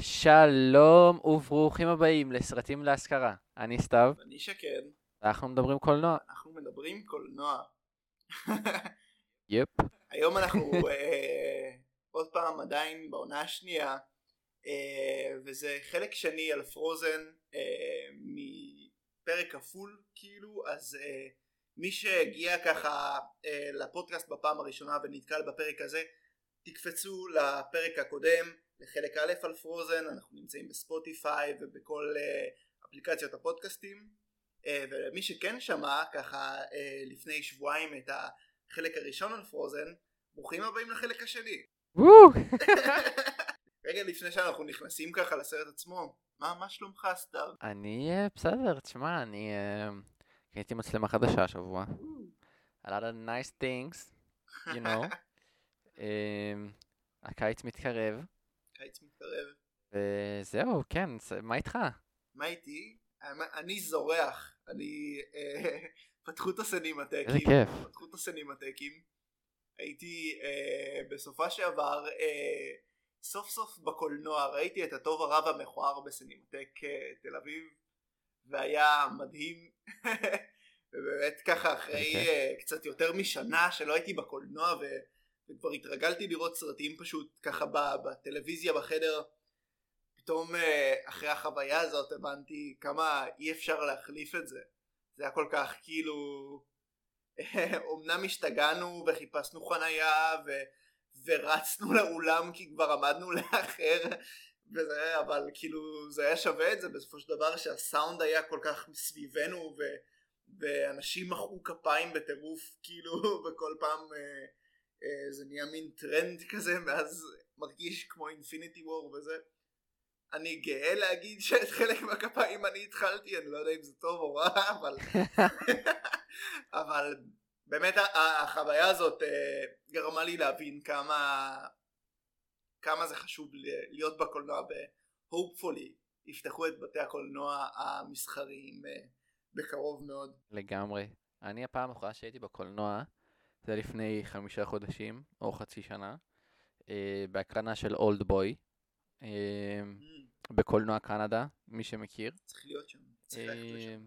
שלום וברוכים הבאים לסרטים להשכרה. אני סתיו, אני שקד, אנחנו מדברים קולנוע. אנחנו מדברים קולנוע. יפ. היום אנחנו אה, עוד פעם עדיין בעונה השנייה, אה, וזה חלק שני על פרוזן אה, מפרק כפול כאילו, אז אה, מי שהגיע ככה אה, לפודקאסט בפעם הראשונה ונתקל בפרק הזה, תקפצו לפרק הקודם, לחלק א' על פרוזן, אנחנו נמצאים בספוטיפיי ובכל אה, אפליקציות הפודקאסטים, אה, ומי שכן שמע ככה אה, לפני שבועיים את החלק הראשון על פרוזן, ברוכים הבאים לחלק השני. רגע לפני שאנחנו נכנסים ככה לסרט עצמו, מה, מה שלומך סתיו? אני בסדר, תשמע, אני קניתי מצלמה חדשה השבוע. A lot of nice things, you know. אה, הקיץ מתקרב, קיץ מתקרב. וזהו, כן, מה איתך? מה איתי? האמת, אני זורח, אני... אה, פתחו את הסנימטקים. איזה כיף. פתחו את הסנימטקים. הייתי אה, בסופה שעבר אה, סוף סוף בקולנוע ראיתי את הטוב הרב המכוער בסנימטק אה, תל אביב והיה מדהים ובאמת ככה אחרי. אה, קצת יותר משנה שלא הייתי בקולנוע ו, וכבר התרגלתי לראות סרטים פשוט ככה בטלוויזיה בחדר. פתאום אה, אחרי החוויה הזאת הבנתי כמה אי אפשר להחליף את זה. זה היה כל כך כאילו אמנם השתגענו וחיפשנו חנייה ו... ורצנו לאולם כי כבר עמדנו לאחר וזה אבל כאילו זה היה שווה את זה. בסופו של דבר שהסאונד היה כל כך מסביבנו ו... ואנשים מחאו כפיים בטירוף כאילו וכל פעם אה, זה נהיה מין טרנד כזה ואז מרגיש כמו Infinity War וזה אני גאה להגיד שאת חלק מהכפיים אני התחלתי אני לא יודע אם זה טוב או רע אבל אבל באמת החוויה הזאת אה, גרמה לי להבין כמה כמה זה חשוב להיות בקולנוע ו-hopefully יפתחו את בתי הקולנוע המסחריים אה, בקרוב מאוד. לגמרי. אני הפעם האחרונה שהייתי בקולנוע, זה לפני חמישה חודשים, או חצי שנה, אה, בהקרנה של אולד בוי, אה, Mm, בקולנוע קנדה, מי שמכיר. צריך להיות שם. צריך ללכת אה, לשם.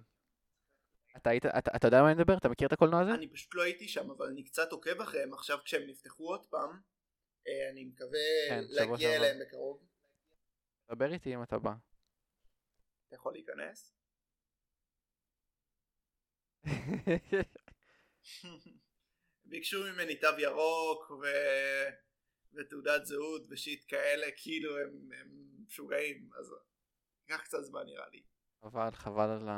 אתה היית, אתה, אתה יודע מה אני מדבר? אתה מכיר את הקולנוע הזה? אני פשוט לא הייתי שם אבל אני קצת עוקב אחריהם עכשיו כשהם נפתחו עוד פעם אני מקווה כן, להגיע. אליהם בקרוב. דבר איתי אם אתה בא. אתה יכול להיכנס? ביקשו ממני תו ירוק ו... ותעודת זהות ושיט כאלה כאילו הם, הם משוגעים. אז ייקח קצת זמן נראה לי. חבל, חבל על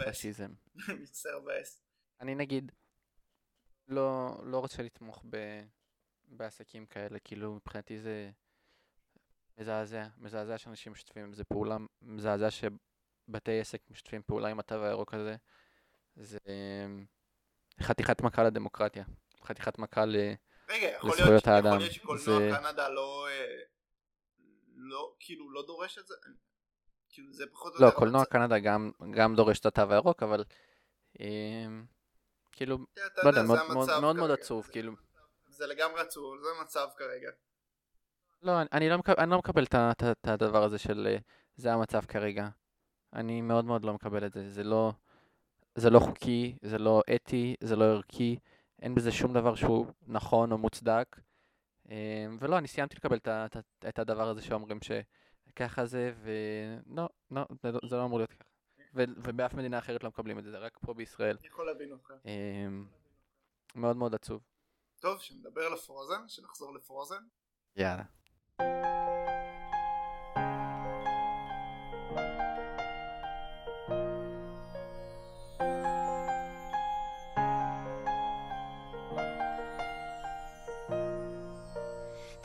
הפשיזם. מצטער לבאס. אני נגיד, לא, לא רוצה לתמוך ב, בעסקים כאלה, כאילו מבחינתי זה מזעזע, מזעזע שאנשים משתפים עם זה פעולה, מזעזע שבתי עסק משתפים פעולה עם התו הירוק הזה, זה חתיכת מכה לדמוקרטיה, חתיכת מכה ל... רגע יכול לזכויות להיות, יכול האדם. להיות שקולנוע זה- קנדה לא אה, לא כאילו לא דורש את זה כאילו זה פחות לא, קולנוע. קנדה גם, גם דורש את התו הירוק, אבל אמ, כאילו, לא יודע, מאוד מאוד. עצוב, זה- כאילו. זה לגמרי עצוב זה המצב כרגע לא, אני- אני לא מקבל, אני לא מקבל את הדבר הזה של אה, זה המצב כרגע. אני מאוד מאוד לא מקבל את זה. זה לא, זה לא חוקי, זה לא אתי, זה לא ערכי, אין בזה שום דבר שהוא נכון או מוצדק. אה, ולא, אני סיימתי לקבל את, את, את הדבר הזה שאומרים שככה זה, ולא, לא, זה לא, זה לא אמור להיות ככה. ו, ובאף מדינה אחרת לא מקבלים את זה, זה רק פה בישראל. אני יכול להבין אותך אה, מאוד מאוד עצוב. טוב שנדבר על הפרוזן שנחזור לפרוזן יאללה.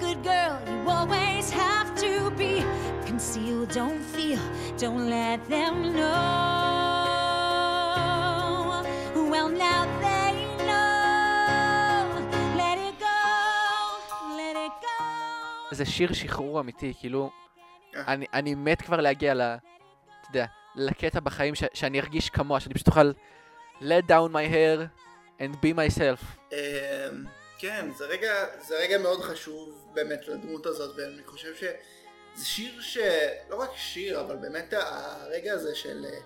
Good girl always have to be concealed. Don't feel, don't let them know. Well, now they know. Let it go, let it go. זה שיר שחרור אמיתי, כאילו, אה. אני, אני מת כבר להגיע ל... אתה יודע, לקטע בחיים ש, שאני ארגיש כמוה, שאני פשוט אוכל let down my hair and be myself. אמ, כן, זה רגע, זה רגע מאוד חשוב באמת לדמות הזאת, ואני חושב שזה שיר ש... לא רק שיר, אבל באמת הרגע הזה של אה,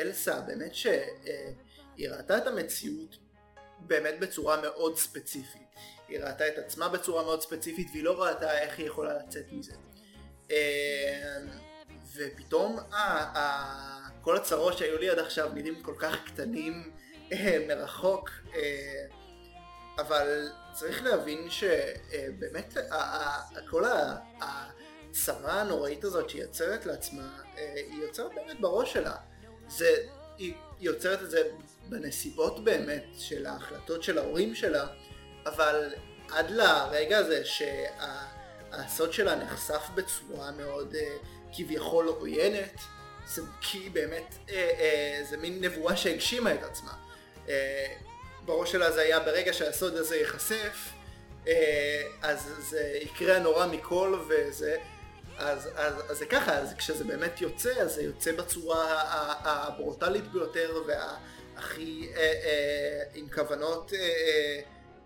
אלסה, באמת שהיא ראתה את המציאות באמת בצורה מאוד ספציפית. היא ראתה את עצמה בצורה מאוד ספציפית, והיא לא ראתה איך היא יכולה לצאת מזה. אמ, ופתאום ה- ה- כל הצרות שהיו לי עד עכשיו נראים כל כך קטנים אה, מרחוק. אה, אבל צריך להבין שבאמת כל ה- הצרה הנוראית הזאת שהיא יוצרת לעצמה, אה, היא יוצרת באמת בראש שלה. זה, היא יוצרת את זה בנסיבות באמת של ההחלטות של ההורים שלה, אבל עד לרגע הזה שהסוד שלה נחשף בצורה מאוד אה, כביכול עוינת, זה כי באמת אה, אה, זה מין נבואה שהגשימה את עצמה. בראש שלה זה היה ברגע שהסוד הזה ייחשף, אה, אז זה יקרה הנורא מכל וזה, אז, אז, אז זה ככה, אז כשזה באמת יוצא, אז זה יוצא בצורה הברוטלית ביותר והכי אה, אה, עם כוונות אה, אה,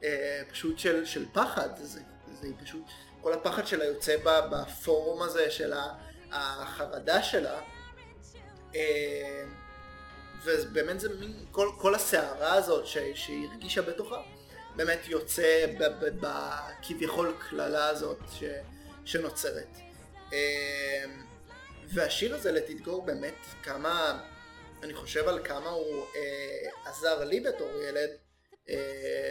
אה, פשוט של, של פחד, זה, זה פשוט, כל הפחד שלה יוצא בפורום הזה של החרדה שלה. אה, ובאמת זה מין, כל, כל הסערה הזאת שהיא הרגישה בתוכה, באמת יוצא בכביכול קללה הזאת ש, שנוצרת. אה, והשיר הזה לטיטגור באמת כמה, אני חושב על כמה הוא אה, עזר לי בתור ילד, אה,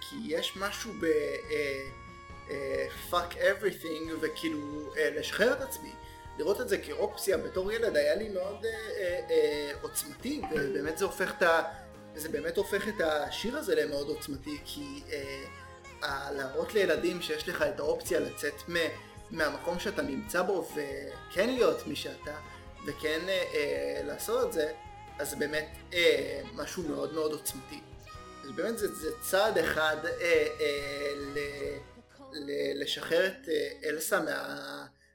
כי יש משהו ב... אה, אה, fuck everything וכאילו אה, לשחרר את עצמי. לראות את זה כאופציה בתור ילד היה לי מאוד אה, אה, אה, עוצמתי ובאמת זה הופך את ה... זה באמת הופך את השיר הזה למאוד עוצמתי כי אה, להראות לילדים שיש לך את האופציה לצאת מ, מהמקום שאתה נמצא בו וכן להיות מי שאתה וכן אה, אה, לעשות את זה אז זה באמת אה, משהו מאוד מאוד עוצמתי. אז באמת זה, זה צעד אחד אה, אה, ל, ל, לשחרר את אה, אלסה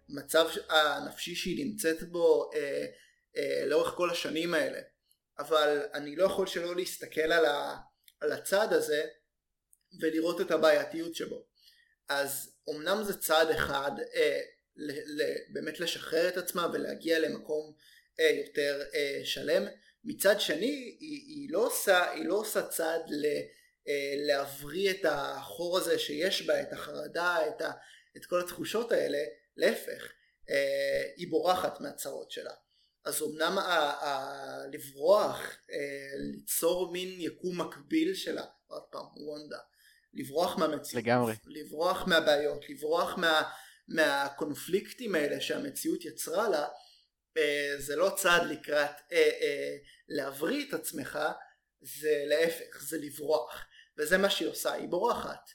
מהמצב הנפשי שהיא נמצאת בו אה, אה, לאורך כל השנים האלה. אבל אני לא יכול שלא להסתכל על, ה, על הצעד הזה ולראות את הבעייתיות שבו. אז אמנם זה צעד אחד אה, ל, ל, באמת לשחרר את עצמה ולהגיע למקום אה, יותר אה, שלם, מצד שני היא, היא, לא עושה, היא לא עושה צעד ל, אה, להבריא את החור הזה שיש בה, את החרדה, את, ה, את כל התחושות האלה, להפך, אה, היא בורחת מהצרות שלה. אז אמנם ה- ה- לברוח, אה, ליצור מין יקום מקביל שלה, עוד פעם, וונדה, לברוח מהמציאות, לגמרי. לברוח מהבעיות, לברוח מה, מהקונפליקטים האלה שהמציאות יצרה לה, אה, זה לא צעד לקראת להבריא את עצמך, זה להפך, זה לברוח, וזה מה שהיא עושה, היא בורחת.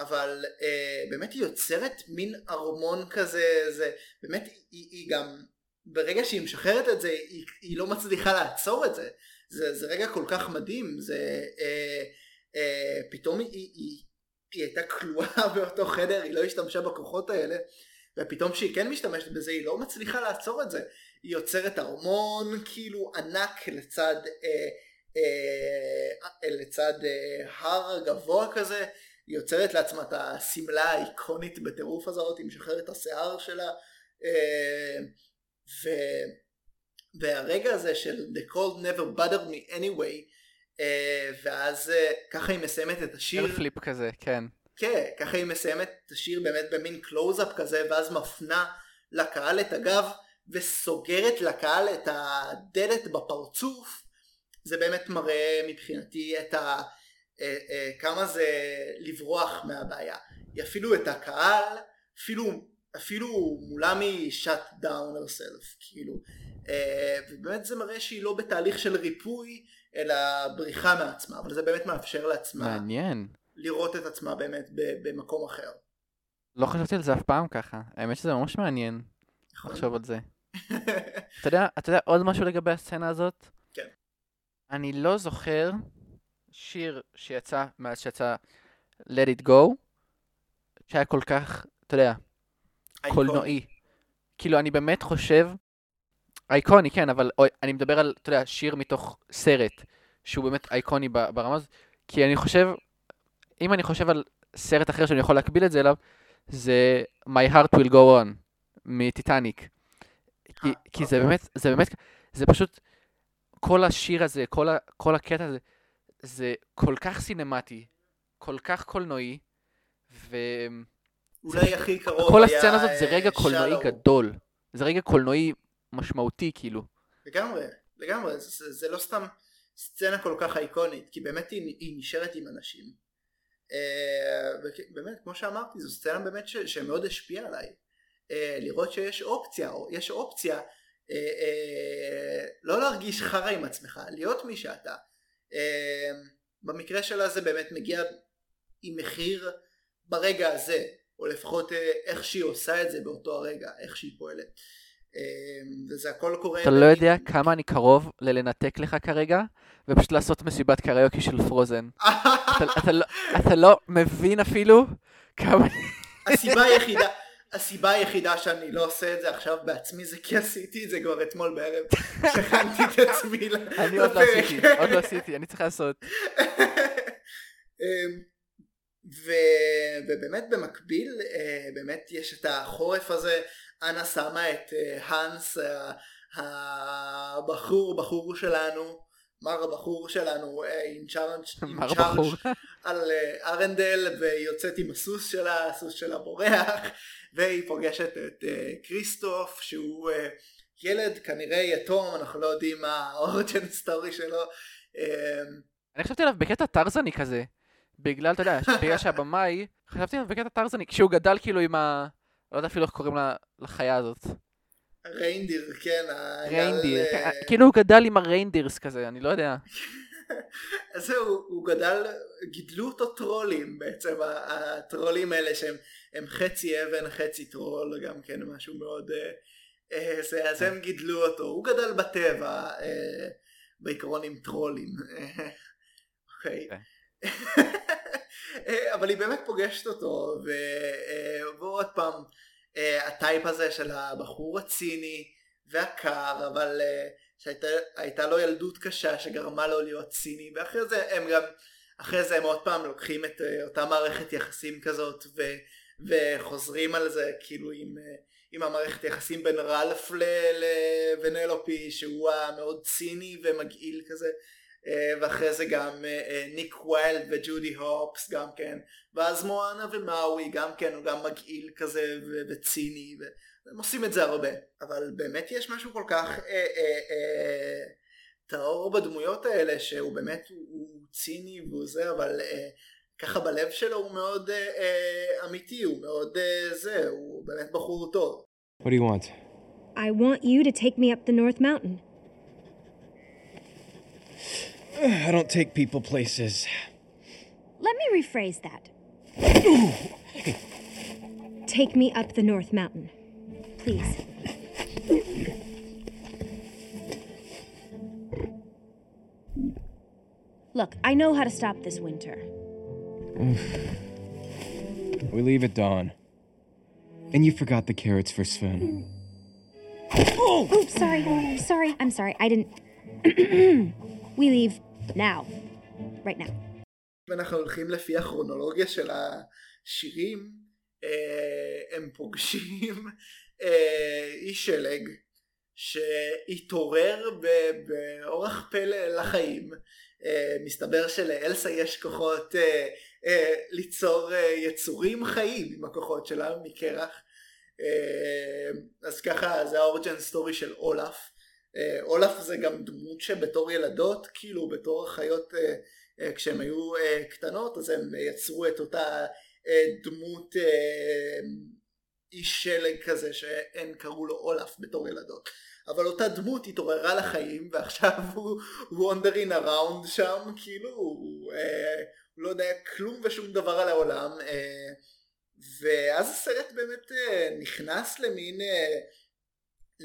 אה, אבל אה, באמת היא יוצרת מין ארמון כזה, זה באמת היא, היא גם ברגע שהיא משחררת את זה היא, היא לא מצליחה לעצור את זה, זה, זה רגע כל כך מדהים, זה אה, אה, פתאום היא, היא, היא, היא הייתה כלואה באותו חדר, היא לא השתמשה בכוחות האלה ופתאום שהיא כן משתמשת בזה היא לא מצליחה לעצור את זה, היא יוצרת ארמון כאילו ענק לצד אה, אה, לצד אה, הר גבוה כזה היא יוצרת לעצמה את השמלה האיקונית בטירוף הזאת, היא משחררת את השיער שלה אה, ו... והרגע הזה של The cold never bothered me anyway אה, ואז אה, ככה היא מסיימת את השיר flip כזה, כן. כן, ככה היא מסיימת את השיר באמת במין קלוז-אפ כזה, ואז מפנה לקהל את הגב, וסוגרת לקהל את הדלת בפרצוף. זה באמת מראה מבחינתי את ה... אה, אה, כמה זה לברוח מהבעיה. אפילו את הקהל, אפילו, אפילו מולם היא shut down herself, כאילו. אה, ובאמת זה מראה שהיא לא בתהליך של ריפוי, אלא בריחה מעצמה, אבל זה באמת מאפשר לעצמה. מעניין. לראות את עצמה באמת במקום אחר. לא חשבתי על זה אף פעם ככה. האמת שזה ממש מעניין נכון? לחשוב על זה. אתה יודע, אתה יודע עוד משהו לגבי הסצנה הזאת? כן. אני לא זוכר שיר שיצא מאז שיצא Let It Go, שהיה כל כך, אתה יודע, קולנועי. כאילו, אני באמת חושב, אייקוני, כן, אבל אוי, אני מדבר על, אתה יודע, שיר מתוך סרט, שהוא באמת אייקוני ברמה הזאת, כי אני חושב, אם אני חושב על סרט אחר שאני יכול להקביל את זה אליו, זה My Heart Will Go On, מטיטניק. כי, אה, כי זה אוקיי. באמת, זה באמת, זה פשוט, כל השיר הזה, כל, ה, כל הקטע הזה, זה כל כך סינמטי, כל כך קולנועי, ו... אולי הכי קרוב כל היה, הסצנה הזאת זה אה, רגע קולנועי Shallow. גדול. זה רגע קולנועי משמעותי, כאילו. לגמרי, לגמרי, זה, זה, זה לא סתם סצנה כל כך אייקונית, כי באמת היא, היא נשארת עם אנשים. אה, ובאמת, כמו שאמרתי, זו סצנה באמת ש, שמאוד השפיעה עליי. אה, לראות שיש אופציה, או יש אופציה אה, אה, לא להרגיש חרא עם עצמך, להיות מי שאתה. אה, במקרה שלה זה באמת מגיע עם מחיר ברגע הזה, או לפחות אה, איך שהיא עושה את זה באותו הרגע, איך שהיא פועלת. אה, וזה הכל קורה... אתה לא יודע כמה אני קרוב ללנתק לך כרגע, ופשוט לעשות מסיבת קריוקי של פרוזן. אתה, אתה, לא, אתה לא מבין אפילו כמה... הסיבה היחידה, הסיבה היחידה שאני לא עושה את זה עכשיו בעצמי זה כי עשיתי את זה כבר אתמול בערב, שהכנתי את עצמי ל- אני עוד לא לפרק. עשיתי, עוד לא עשיתי, אני צריך לעשות. אמ, ו... ובאמת במקביל אה, באמת יש את החורף הזה אנה שמה את אה, האנס הבחור בחור שלנו מר הבחור שלנו אה, עם צ'ארג' עם מר צ'ארג' בחור. על אה, ארנדל והיא יוצאת עם הסוס שלה, הסוס שלה בורח והיא פוגשת את אה, כריסטוף שהוא אה, ילד כנראה יתום אנחנו לא יודעים מה האורג'ן סטורי שלו אה, אני חשבתי עליו בקטע טרזני כזה. בגלל, אתה יודע, בגלל שהבמאי, חשבתי עליו בקטע טרזני, כשהוא גדל כאילו עם ה... לא יודע אפילו איך קוראים לה- לחיה הזאת. reindeer כן reindeer. כן, כאילו הוא גדל עם ה reindeers כזה, אני לא יודע. אז זהו, הוא גדל, גידלו אותו טרולים בעצם, הטרולים האלה שהם הם חצי אבן, חצי טרול, גם כן משהו מאוד, אה, אה, זה, אז הם גידלו אותו, הוא גדל בטבע, אה, בעיקרון עם טרולים, אוקיי. אה, אבל היא באמת פוגשת אותו, ועוד פעם, הטייפ הזה של הבחור הציני והקר, אבל שהייתה הייתה לו ילדות קשה שגרמה לו להיות ציני ואחרי זה הם גם אחרי זה הם עוד פעם לוקחים את אה, אותה מערכת יחסים כזאת ו, וחוזרים על זה כאילו עם, אה, עם המערכת יחסים בין רלף לוונלופי שהוא המאוד ציני ומגעיל כזה ואחרי זה גם אה, אה, ניק ויילד וג'ודי הופס גם כן ואז מואנה ומאווי גם כן הוא גם מגעיל כזה ו- וציני ו... הם עושים את זה הרבה, אבל באמת יש משהו כל כך אה, אה, אה, טהור בדמויות האלה שהוא באמת הוא, הוא ציני והוא זה, אבל אה, ככה בלב שלו הוא מאוד אה, אה, אמיתי, הוא מאוד אה, זה, הוא באמת בחור טוב. What do you want? I want you to take me up the North Mountain. I don't take people places. Let me rephrase that. take me up the North Mountain. Please. Look, I know how to stop this winter. We leave at dawn. And you forgot the carrots for Sven. Oh, sorry. Sorry. I'm sorry. I didn't. we leave now. Right now. אם אנחנו הולכים לפי הכרונולוגיה של השירים, אה, הם פוגשים אה, איש שלג שהתעורר באורח פלא לחיים. אה, מסתבר שלאלסה יש כוחות ליצור יצורים חיים עם הכוחות שלה מקרח. אז ככה זה האורג'ן סטורי של אולף. אה, אולף זה גם דמות שבתור ילדות, כאילו בתור החיות אה, אה, כשהן היו קטנות אז הם יצרו את אותה דמות איש שלג כזה שהן קראו לו אולף בתור ילדות. אבל אותה דמות התעוררה לחיים ועכשיו הוא וונדרין אראונד שם כאילו הוא, אה, לא יודע כלום ושום דבר על העולם אה, ואז הסרט באמת אה, נכנס למין, אה,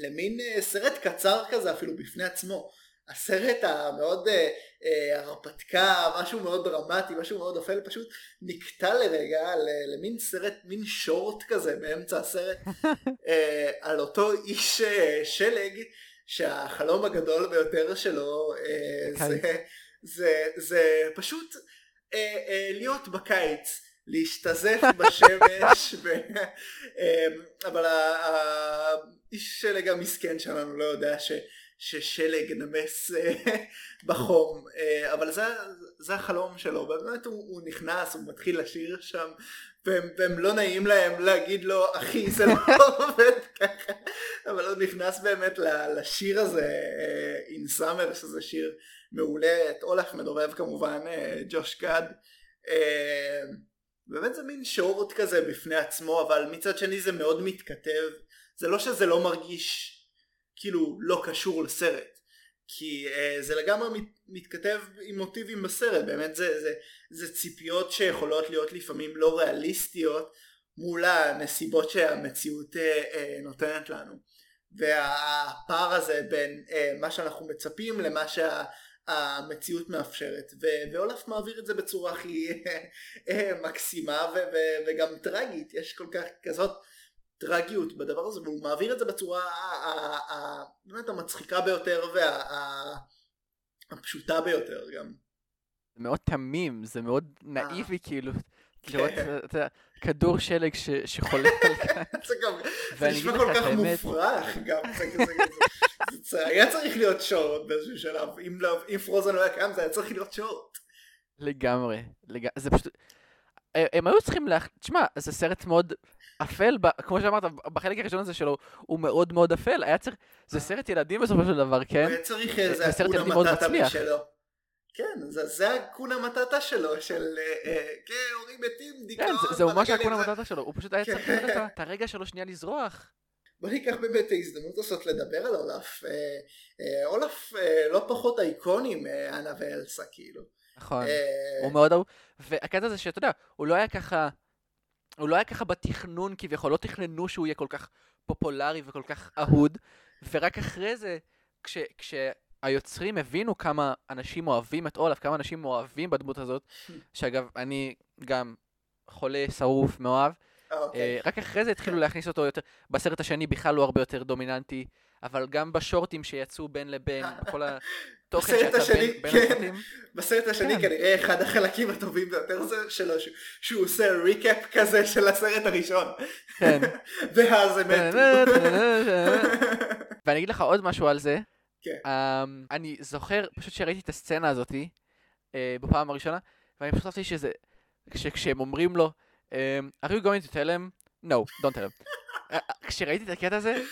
למין אה, סרט קצר כזה אפילו בפני עצמו. הסרט המאוד אה, אה, הרפתקה, משהו מאוד דרמטי, משהו מאוד אפל, פשוט נקטע לרגע למין סרט, מין שורט כזה באמצע הסרט, על אותו איש שלג, שהחלום הגדול ביותר שלו בקיץ. זה, זה, זה פשוט להיות בקיץ. להשתזף בשמש, ו... אה, אבל האיש שלג המסכן שלנו לא יודע ש... ששלג נמס אה, בחום, אה, אבל זה, זה החלום שלו, באמת הוא, הוא נכנס, הוא מתחיל לשיר שם, והם, והם לא נעים להם להגיד לו, אחי זה לא עובד ככה, אבל הוא נכנס באמת לשיר הזה, אה, In Summer, שזה שיר מעולה, את אולף מדובב כמובן, ג'וש גד, אה, באמת זה מין שורט כזה בפני עצמו, אבל מצד שני זה מאוד מתכתב, זה לא שזה לא מרגיש כאילו לא קשור לסרט כי uh, זה לגמרי מת, מתכתב עם מוטיבים בסרט. באמת זה, זה, זה ציפיות שיכולות להיות לפעמים לא ריאליסטיות מול הנסיבות שהמציאות uh, uh, נותנת לנו. והפער הזה בין uh, מה שאנחנו מצפים למה שהמציאות מאפשרת ו- ואולף מעביר את זה בצורה הכי uh, מקסימה ו- ו- וגם טרגית יש כל כך כזאת טרגיות בדבר הזה והוא מעביר את זה בצורה באמת המצחיקה ביותר והפשוטה ביותר גם. זה מאוד תמים, זה מאוד אה. נאיבי כאילו. כן. לראות את ה- כדור שלג שחולק על כאן. זה גם, זה נשמע כל כך את. מופרך גם, זה היה צריך להיות שורט באיזשהו שלב, אם לא- אם פרוזן לא היה קיים זה היה צריך להיות שורט. לגמרי, לג... זה פשוט... הם- היו צריכים לה... תשמע, זה סרט מאוד אפל, ב... כמו שאמרת, בחלק הראשון הזה שלו הוא מאוד מאוד אפל, היה צריך... זה סרט ילדים בסופו של דבר, הוא כן? היה צריך איזה זה סרט אקונה ילדים מאוד מטאטה מצליח. משלו. כן, זה- זה הקונה מטאטה שלו, של אה, אה, כן, הורים מתים, כן, דיכאון, זה- זהו ממש הקונה זה- מטאטה שלו, הוא פשוט היה צריך כן. את הרגע שלו שנייה לזרוח. בוא ניקח באמת את ההזדמנות הזאת לדבר על אולף. אה, אולף לא פחות איקוני מאנה ואלסה כאילו. נכון. הוא מאוד אהוב, והקטע זה שאתה יודע, הוא לא היה ככה, הוא לא היה ככה בתכנון כביכול, לא תכננו שהוא יהיה כל כך פופולרי וכל כך אהוד, ורק אחרי זה, כש, כשהיוצרים הבינו כמה אנשים אוהבים את אולף, כמה אנשים אוהבים בדמות הזאת, שאגב, אני גם חולה שרוף מאוהב, אה, אוקיי. אה, רק אחרי זה התחילו להכניס אותו יותר, בסרט השני בכלל הוא הרבה יותר דומיננטי, אבל גם בשורטים שיצאו בין לבין, בכל התוכן בסרט שיצא השני, בין, בין כן. הסרטים. בסרט השני כן. כנראה אחד החלקים הטובים ביותר זה שלו, שהוא עושה ריקאפ כזה של הסרט הראשון. כן. ואז הם מתו. ואני אגיד לך עוד משהו על זה. כן. אמ, אני זוכר פשוט שראיתי את הסצנה הזאתי אה, בפעם הראשונה, ואני פשוט חשבתי שזה, כש- כשהם אומרים לו, אמ, are you going to tell him? No, don't tell him. אה, כשראיתי את הקטע הזה,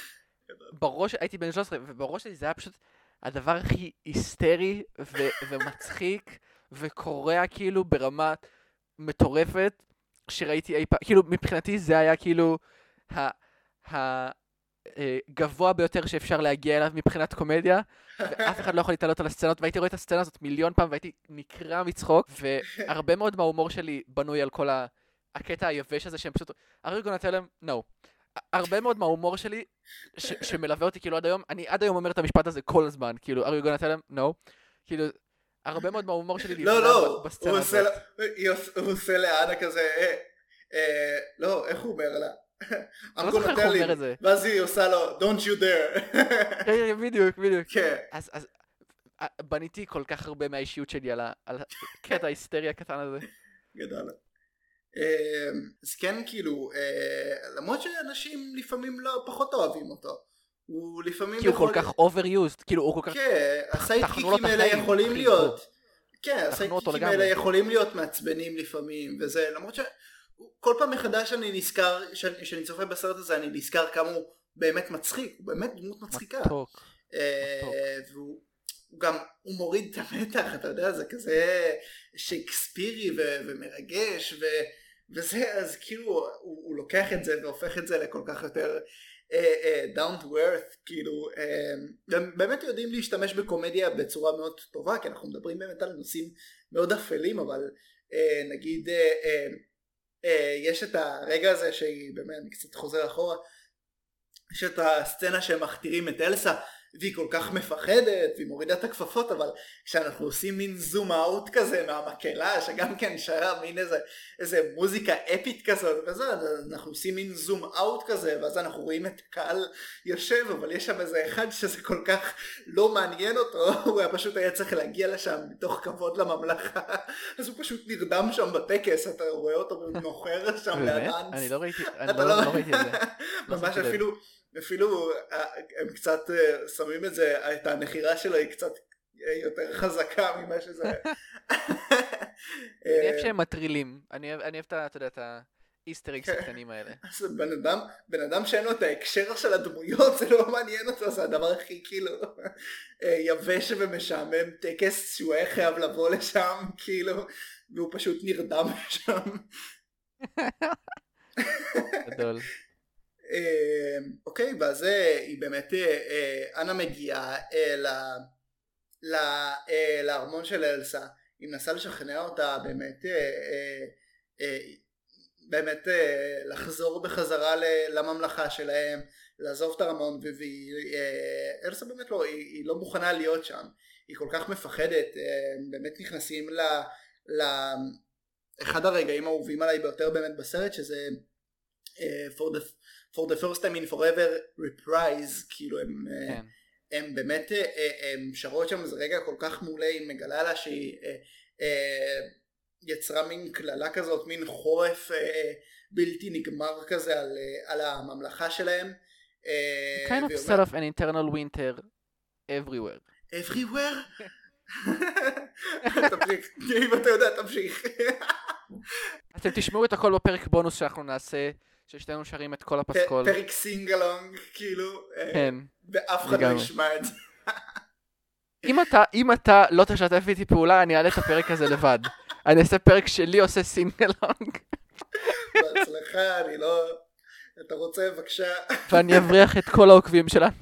בראש, הייתי בן 13, ובראש שלי זה היה פשוט הדבר הכי היסטרי ו- ומצחיק וקורע כאילו ברמה מטורפת שראיתי אי פעם, כאילו מבחינתי זה היה כאילו ה... ה- גבוה ביותר שאפשר להגיע אליו מבחינת קומדיה, ואף אחד לא יכול להתעלות על הסצנות, והייתי רואה את הסצנה הזאת מיליון פעם והייתי נקרע מצחוק, והרבה מאוד מההומור שלי בנוי על כל ה- הקטע היבש הזה שהם פשוט, are you gonna tell? No. הרבה מאוד מההומור שלי, ש- שמלווה אותי כאילו עד היום, אני עד היום אומר את המשפט הזה כל הזמן, כאילו, are you gonna tell? No. כאילו, הרבה מאוד מההומור שלי לא, לא, בסצנה הזאת. היא עוש- הוא עושה לאנה כזה, אה, אה, לא, איך הוא אומר לה? I'm לא gonna זוכר איך הוא tell אומר him. את זה. ואז היא עושה לו, don't you dare. כן, כן, בדיוק, בדיוק. כן. אז, אה, בניתי כל כך הרבה מהאישיות שלי על הקטע ההיסטרי הקטן הזה. גדול. אה, אז כן כאילו אה, למרות שאנשים לפעמים לא פחות אוהבים אותו הוא לפעמים כי הוא כל כך overused, כאילו הוא כל כך... כן הסיידקיקים את האלה יכולים חייבו. להיות כן הסיידקיקים לגמרי. האלה יכולים להיות מעצבנים לפעמים וזה למרות שכל פעם מחדש אני נזכר שאני שאני צופה בסרט הזה אני נזכר כמה הוא באמת מצחיק הוא באמת דמות מצחיקה מתוק. אה. והוא הוא גם הוא מוריד את המתח אתה יודע זה כזה שייקספירי ו- ומרגש ו, וזה אז כאילו הוא, הוא לוקח את זה והופך את זה לכל כך יותר אה, אה, down to earth כאילו הם באמת יודעים להשתמש בקומדיה בצורה מאוד טובה כי אנחנו מדברים באמת על נושאים מאוד אפלים אבל נגיד יש את הרגע הזה שהיא באמת, קצת חוזר אחורה, יש את הסצנה שהם מכתירים את אלסה והיא כל כך מפחדת והיא מורידה את הכפפות אבל כשאנחנו עושים מין זום אאוט כזה מהמקהלה שגם כן שרה מין איזה, איזה מוזיקה אפית כזאת וזה אנחנו עושים מין זום אאוט כזה ואז אנחנו רואים את הקהל יושב אבל יש שם איזה אחד שזה כל כך לא מעניין אותו הוא היה פשוט היה צריך להגיע לשם מתוך כבוד לממלכה. אז הוא פשוט נרדם שם בטקס אתה רואה אותו ומוכר שם לאנס אני לא ראיתי, אני לא, לא, לא ראיתי את זה. ממש אפילו אפילו אה, הם קצת אה, שמים את זה, את הנחירה שלו היא קצת אה, יותר חזקה ממה שזה. אני אוהב שהם מטרילים, אני אוהב את ה Easter eggs כן. הקטנים האלה. אז בן אדם, בן אדם שאין לו את ההקשר של הדמויות זה לא מעניין אותו, זה הדבר הכי כאילו יבש ומשעמם, טקס שהוא היה חייב לבוא לשם כאילו, והוא פשוט נרדם שם. גדול. אמ, אוקיי, ואז אה, היא באמת, אה, אה, אנה מגיעה לארמון של אלסה, היא מנסה לשכנע אותה באמת, באמת לחזור בחזרה לממלכה שלהם, לעזוב את הארמון, ואלסה באמת לא, היא לא מוכנה להיות שם, היא כל כך מפחדת, באמת נכנסים ל... ל אחד הרגעים האהובים עליי ביותר באמת בסרט שזה uh, for the for the first time in forever reprise כאילו הם, אה, כן. הם באמת אה, אה, הם שרות שם זה רגע כל כך מעולה מגלה לה שהיא יצרה מין קללה כזאת מין חורף בלתי נגמר כזה על, על הממלכה שלהם kind of set of an internal winter everywhere everywhere? אם אתה יודע תמשיך אתם תשמעו את הכל בפרק בונוס שאנחנו נעשה ששתינו שרים את כל הפסקול. פרק singalong, כאילו, אה, כן. ואף אחד לא ישמע את זה. אם אתה, אם אתה לא תשתף איתי פעולה, אני אעלה את הפרק הזה לבד. אני אעשה פרק שלי עושה singalong. בהצלחה, אני לא... אתה רוצה, בבקשה. ואני אבריח את כל העוקבים שלנו.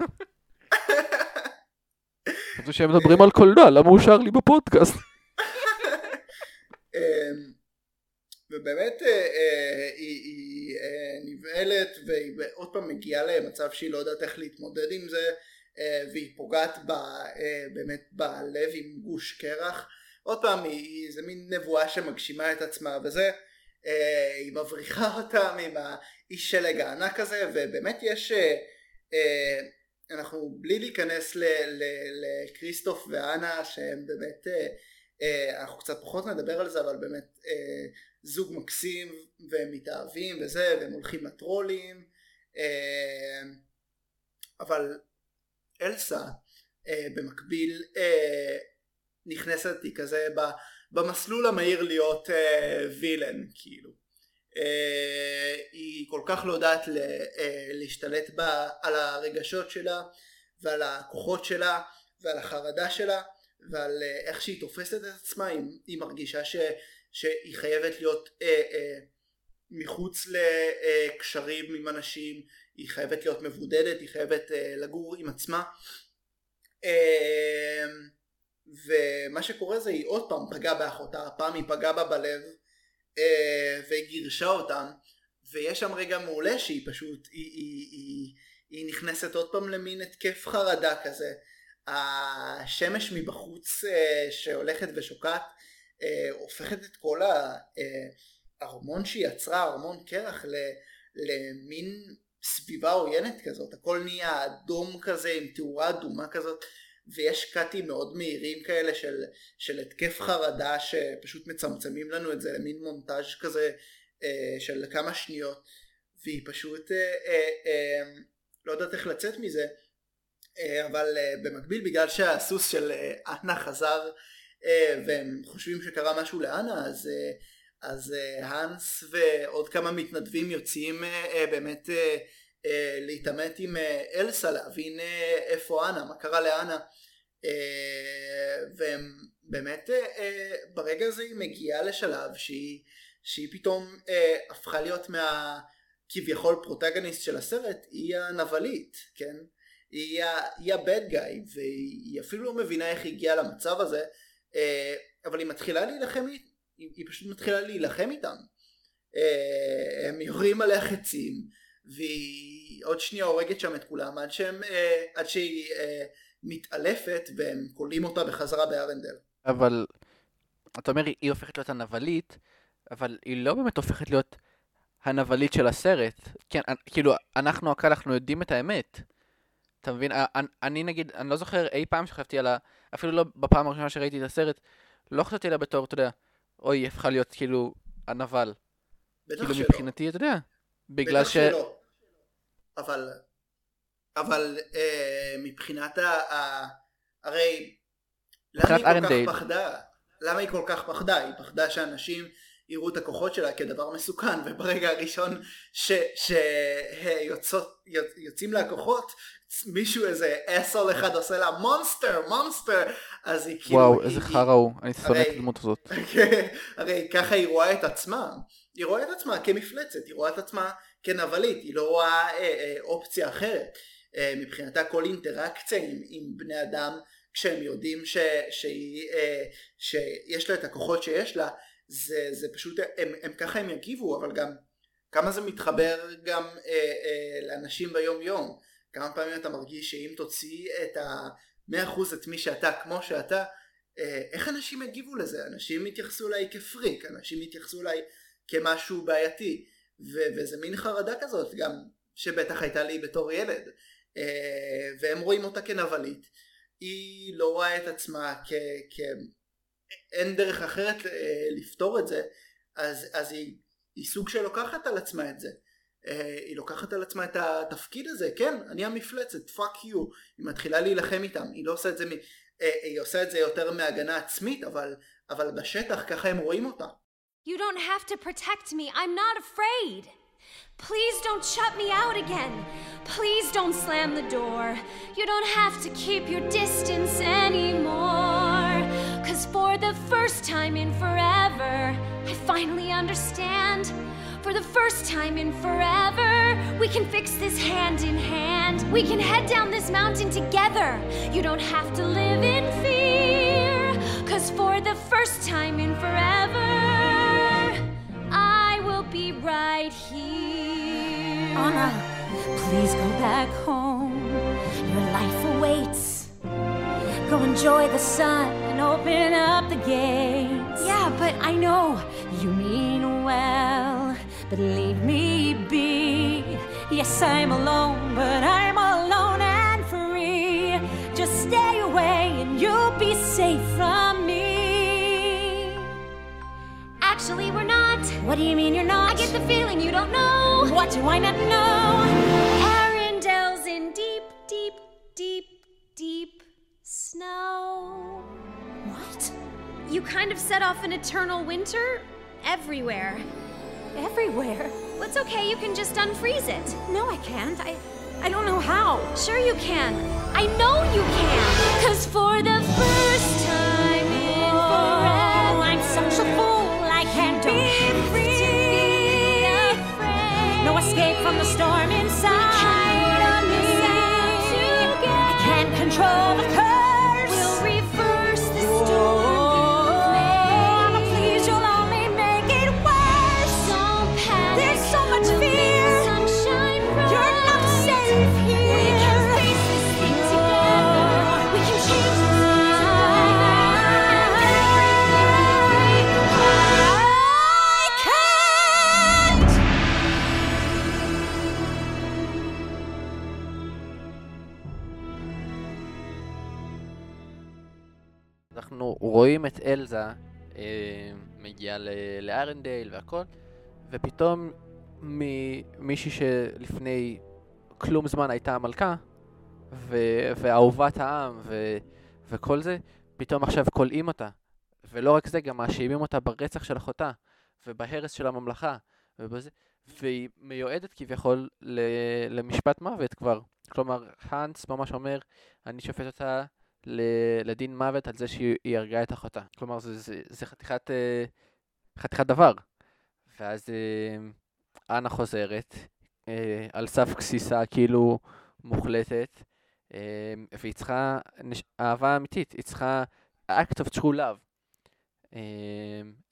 חשבתי שהם מדברים על קולנוע, למה הוא שר לי בפודקאסט? אמ, ובאמת אה, אה, היא, אה, נבהלת והיא עוד פעם מגיעה למצב שהיא לא יודעת איך להתמודד עם זה והיא פוגעת ב, באמת בלב עם גוש קרח. עוד פעם היא, היא זה מין נבואה שמגשימה את עצמה וזה היא מבריחה אותם עם האיש שלג הענק הזה ובאמת יש אנחנו בלי להיכנס לקריסטוף ואנה שהם באמת אנחנו קצת פחות נדבר על זה אבל באמת אה, זוג מקסים והם מתאהבים וזה והם הולכים לטרולים אה, אבל אלסה אה, במקביל אה, נכנסת היא כזה במסלול המהיר להיות וילן כאילו. היא כל כך לא יודעת להשתלט בה על הרגשות שלה ועל הכוחות שלה ועל החרדה שלה ועל איך שהיא תופסת את עצמה היא מרגישה ש... שהיא חייבת להיות אה, אה, מחוץ לקשרים עם אנשים, היא חייבת להיות מבודדת, היא חייבת אה, לגור עם עצמה. אה, ומה שקורה זה היא עוד פעם פגעה באחותה, הפעם היא פגעה בה בלב אה, והיא גירשה אותם ויש שם רגע מעולה שהיא פשוט, היא, היא, היא, היא נכנסת עוד פעם למין התקף חרדה כזה. השמש מבחוץ אה, שהולכת ושוקעת אה, הופכת את כל הארמון אה, שהיא יצרה, ארמון קרח, למין סביבה עוינת כזאת, הכל נהיה אדום כזה עם תאורה אדומה כזאת ויש קאטים מאוד מהירים כאלה של, של התקף חרדה שפשוט מצמצמים לנו את זה למין מונטאז' כזה של כמה שניות. והיא פשוט לא יודעת איך לצאת מזה אבל אה, במקביל בגלל שהסוס של אה, אנה חזר אה, והם חושבים שקרה משהו לאנה אז, אה, אז אה, האנס ועוד כמה מתנדבים יוצאים באמת להתעמת עם אלסה להבין איפה אנה, מה קרה לאנה והם באמת ברגע הזה היא מגיעה לשלב שהיא, שהיא פתאום הפכה להיות מה... כביכול פרוטגניסט של הסרט היא הנבלית, כן? היא, הבד גאי והיא אפילו לא מבינה איך היא הגיעה למצב הזה אה, אבל היא מתחילה להילחם, היא, היא פשוט מתחילה להילחם איתם. אה, הם יורים עליה חצים, והיא עוד שנייה הורגת שם את כולם עד, שהם, אה, עד שהיא מתעלפת והם כולאים אותה בחזרה בארנדל. אבל אתה אומר היא הופכת להיות הנבלית, אבל היא לא באמת הופכת להיות הנבלית של הסרט. כן, כאילו, אנחנו הקהל, אנחנו יודעים את האמת. אתה מבין? א- אני, אני נגיד, אני לא זוכר אי פעם שחשבתי על ה... אפילו לא בפעם הראשונה שראיתי את הסרט, לא חשבתי עליה בתור, אתה יודע, אוי, היא הפכה להיות כאילו הנבל. בטח כאילו שלא. מבחינתי, אתה יודע, בגלל ש... שלא. אבל, אבל אה, מבחינת ה... ה הרי למה מבחינת ארנדייל. למה היא כל כך פחדה? היא פחדה שאנשים יראו את הכוחות שלה כדבר מסוכן, וברגע הראשון שיוצאים לה הכוחות, מישהו איזה אסול אחד עושה לה מונסטר, מונסטר, אז היא כאילו... וואו, איזה חרא הוא, אני שונא את הדמות הזאת. הרי ככה היא רואה את עצמה, היא רואה את עצמה כמפלצת, היא רואה את עצמה כנבלית, היא לא רואה אה, אה, אופציה אחרת. אה, מבחינתה כל אינטראקציה עם, עם בני אדם, כשהם יודעים ש, שהיא, אה, שיש לה את הכוחות שיש לה, זה, זה פשוט, הם, הם ככה הם יגיבו, אבל גם כמה זה מתחבר גם אה, אה, לאנשים ביום יום. כמה פעמים אתה מרגיש שאם תוציא את ה-100% את מי שאתה כמו שאתה, אה, איך אנשים יגיבו לזה? אנשים יתייחסו אליי כפריק, אנשים יתייחסו אליי כמשהו בעייתי, ו- וזה מין חרדה כזאת גם שבטח הייתה לי בתור ילד, אה, והם רואים אותה כנבלית, היא לא רואה את עצמה כ... אין דרך אחרת אה, לפתור את זה, אז, אז היא, היא סוג שלוקחת על עצמה את זה. אה, היא לוקחת על עצמה את התפקיד הזה, כן, אני המפלצת, fuck you, היא מתחילה להילחם איתם, היא לא עושה את זה, מ... אה, היא עושה את זה יותר מהגנה עצמית, אבל, אבל בשטח ככה הם רואים אותה. You don't have to protect me. I'm not afraid. Please don't shut me out again. Please don't slam the door. You don't have to keep your distance anymore. First time in forever, I finally understand. For the first time in forever, we can fix this hand in hand. We can head down this mountain together. You don't have to live in fear. Cause for the first time in forever, I will be right here. Anna, please go back home. Your life awaits. Go enjoy the sun and open up the gates. Yeah, but I know you mean well, but leave me be. Yes, I'm alone, but I'm alone and free. Just stay away and you'll be safe from me. actually, we're not. What do you mean you're not? I get the feeling you don't know. What do I not know? Snow. What? You kind of set off an eternal winter everywhere. Everywhere? Well, it's okay, you can just unfreeze it. No, I can't. I, I don't know how. Sure, you can. I know you can. Cause for the first time in Oh, forever, I'm such a fool. I can't be free. be. No escape from the storm רואים את אלזה אה, מגיעה לארנדייל והכל, ופתאום מ- מישהי שלפני כלום זמן הייתה המלכה, ו- ואהובת העם, ו- וכל זה, פתאום עכשיו כולאים אותה. ולא רק זה, גם מאשימים אותה ברצח של אחותה, ובהרס של הממלכה, ובזה, והיא מיועדת כביכול ל- למשפט מוות כבר. כלומר, האנס ממש אומר, אני שופט אותה לדין מוות על זה שהיא היא הרגה את אחותה. כלומר, זה, זה, זה חתיכת, אה, חתיכת דבר. ואז אה, אנה חוזרת, אה, על סף גסיסה כאילו מוחלטת, והיא צריכה נש- אהבה אמיתית, היא צריכה act of true love.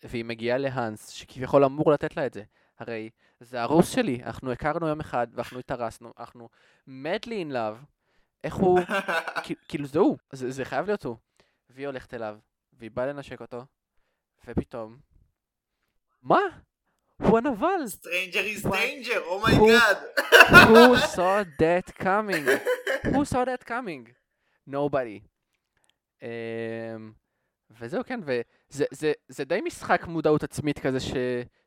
והיא מגיעה להאנס, שכביכול אמור לתת לה את זה. הרי זה הרוס שלי, אנחנו הכרנו יום אחד ואנחנו התארסנו, אנחנו madly in love. איך הוא, כאילו זה הוא, זה, זה חייב להיות הוא. והיא הולכת אליו, והיא באה לנשק אותו, ופתאום, מה? הוא הנבל! Stranger is danger, Who- oh my god. Who saw that coming? Who saw that coming? Nobody. Um, וזהו, כן, וזה זה, זה די משחק מודעות עצמית כזה ש,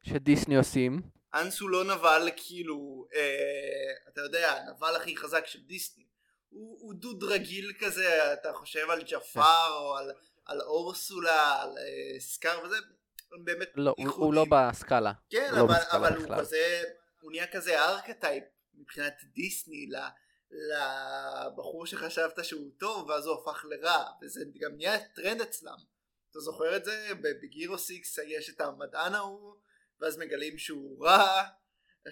שדיסני עושים. האנס הוא לא נבל כאילו, אה, אתה יודע, הנבל הכי חזק של דיסני. הוא, הוא דוד רגיל כזה, אתה חושב על ג'פר או על, על אורסולה, על אה, סקאר וזה, הם באמת לא, הוא, הוא. לא בסקאלה. כן, לא אבל, בסקאלה אבל הוא. כזה, הוא נהיה כזה archetype מבחינת דיסני לבחור שחשבת שהוא טוב ואז הוא הפך לרע, וזה גם נהיה טרנד אצלם. אתה זוכר את זה? בגירו סיקס יש את המדען ההוא, ואז מגלים שהוא רע,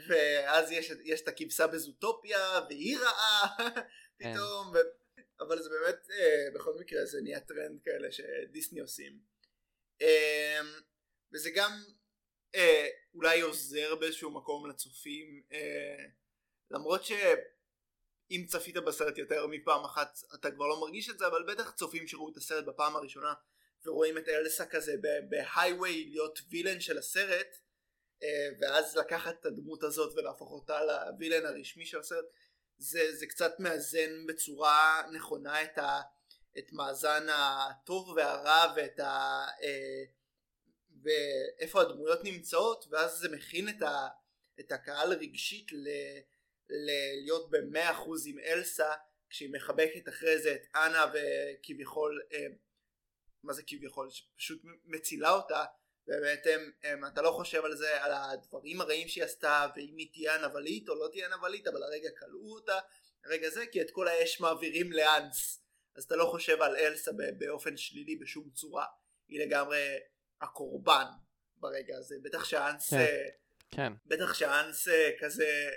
ואז יש, יש את הכבשה בזוטופיה, והיא רעה, כן. פתאום, ו... אבל זה באמת, אה, בכל מקרה זה נהיה טרנד כאלה שדיסני עושים. אה, וזה גם אה, אולי עוזר באיזשהו מקום לצופים, אה, למרות שאם צפית בסרט יותר מפעם אחת אתה כבר לא מרגיש את זה, אבל בטח צופים שראו את הסרט בפעם הראשונה ורואים את אלסה כזה בהייווי להיות וילן של הסרט, אה, ואז לקחת את הדמות הזאת ולהפוך אותה לווילן הרשמי של הסרט, זה, זה קצת מאזן בצורה נכונה את, ה, את מאזן הטוב והרע ואת ה... אה, ואיפה הדמויות נמצאות ואז זה מכין את, ה, את הקהל רגשית ל, ל, להיות במאה אחוז עם אלסה כשהיא מחבקת אחרי זה את אנה וכביכול אה, מה זה כביכול? שפשוט מצילה אותה באמת הם, הם, אתה לא חושב על זה על הדברים הרעים שהיא עשתה ואם היא תהיה נבלית או לא תהיה נבלית אבל הרגע כלאו אותה הרגע זה כי את כל האש מעבירים לאנס אז אתה לא חושב על אלסה באופן שלילי בשום צורה היא לגמרי הקורבן ברגע הזה בטח שאנס כן. אה, כן. בטח שאנס אה, כזה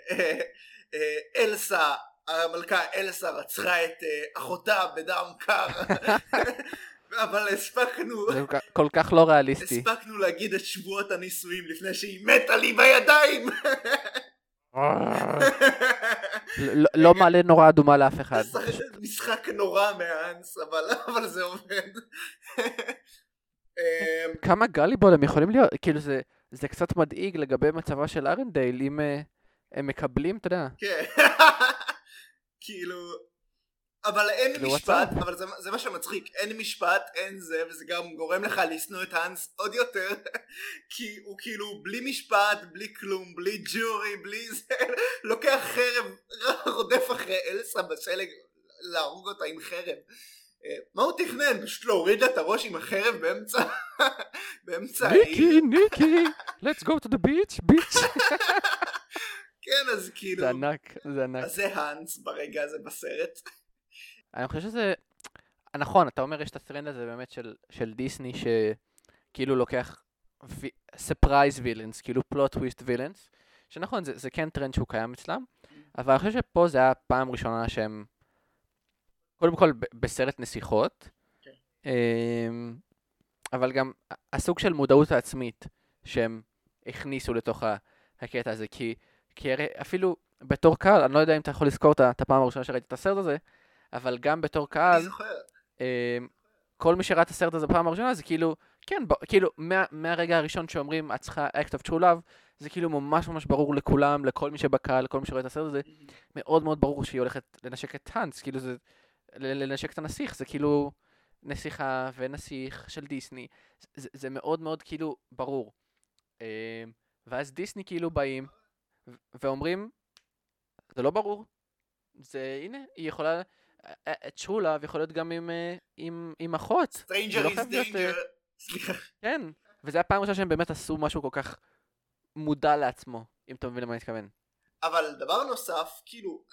אה, אלסה המלכה אלסה רצחה את אחותה בדם קר אבל הספקנו. זה כל כך- לא ריאליסטי. הספקנו להגיד את שבועות הנישואים לפני שהיא מתה לי בידיים. לא- לא מעלה נורה אדומה לאף אחד. משחק נורא מהאנס אבל אבל זה עובד. אמ, כמה גליבול הם יכולים להיות, כאילו זה, זה קצת מדאיג לגבי מצבה של ארנדייל, אם אה, הם מקבלים, אתה יודע, כן. כאילו אבל אין משפט? אבל זה, זה מה שמצחיק אין משפט אין זה וזה גם גורם לך לשנוא את האנס עוד יותר כי הוא כאילו בלי משפט בלי כלום בלי ג'ורי בלי זה לוקח חרב רודף אחרי אלסה בשלג להרוג אותה עם חרב אה, מה הוא תכנן? פשוט להוריד לה את הראש עם החרב באמצע באמצע העיר ניקי, ניקי, let's go to the beach, beach. כן אז כאילו זה ענק, זה ענק. אז זה האנס ברגע הזה בסרט אני חושב שזה, נכון, אתה אומר יש את הטרנד הזה באמת של, של דיסני שכאילו לוקח surprise villains, כאילו plot twist villains, שנכון, זה, זה כן טרנד שהוא קיים אצלם, אבל אני חושב שפה זה היה פעם ראשונה שהם, קודם כל בסרט נסיכות, כן. אמ, אבל גם הסוג של מודעות העצמית שהם הכניסו לתוך הקטע הזה, כי, כי הרי אפילו בתור קהל, אני לא יודע אם אתה יכול לזכור את הפעם הראשונה שראיתי את הסרט הזה, אבל גם בתור קהל, אמ, כל מי שראה את הסרט הזה בפעם הראשונה זה כאילו, כן, ב- כאילו, מה, מהרגע הראשון שאומרים את צריכה act of true love, זה כאילו ממש ממש ברור לכולם, לכל מי שבקהל, לכל מי שרואה את הסרט הזה, מאוד מאוד ברור שהיא הולכת לנשק את האנס, כאילו זה, לנשק את הנסיך, זה כאילו נסיכה ונסיך של דיסני, זה, זה מאוד מאוד כאילו ברור. אמ, ואז דיסני כאילו באים ואומרים, זה לא ברור, זה, הנה, היא יכולה, true love יכול להיות גם עם, אה, עם, עם אחות. Stranger לא is חייב להיות, אה, danger סליחה. כן, וזה הפעם הראשונה שהם באמת עשו משהו כל כך מודע לעצמו, אם אתה מבין למה אני מתכוון. אבל דבר נוסף כאילו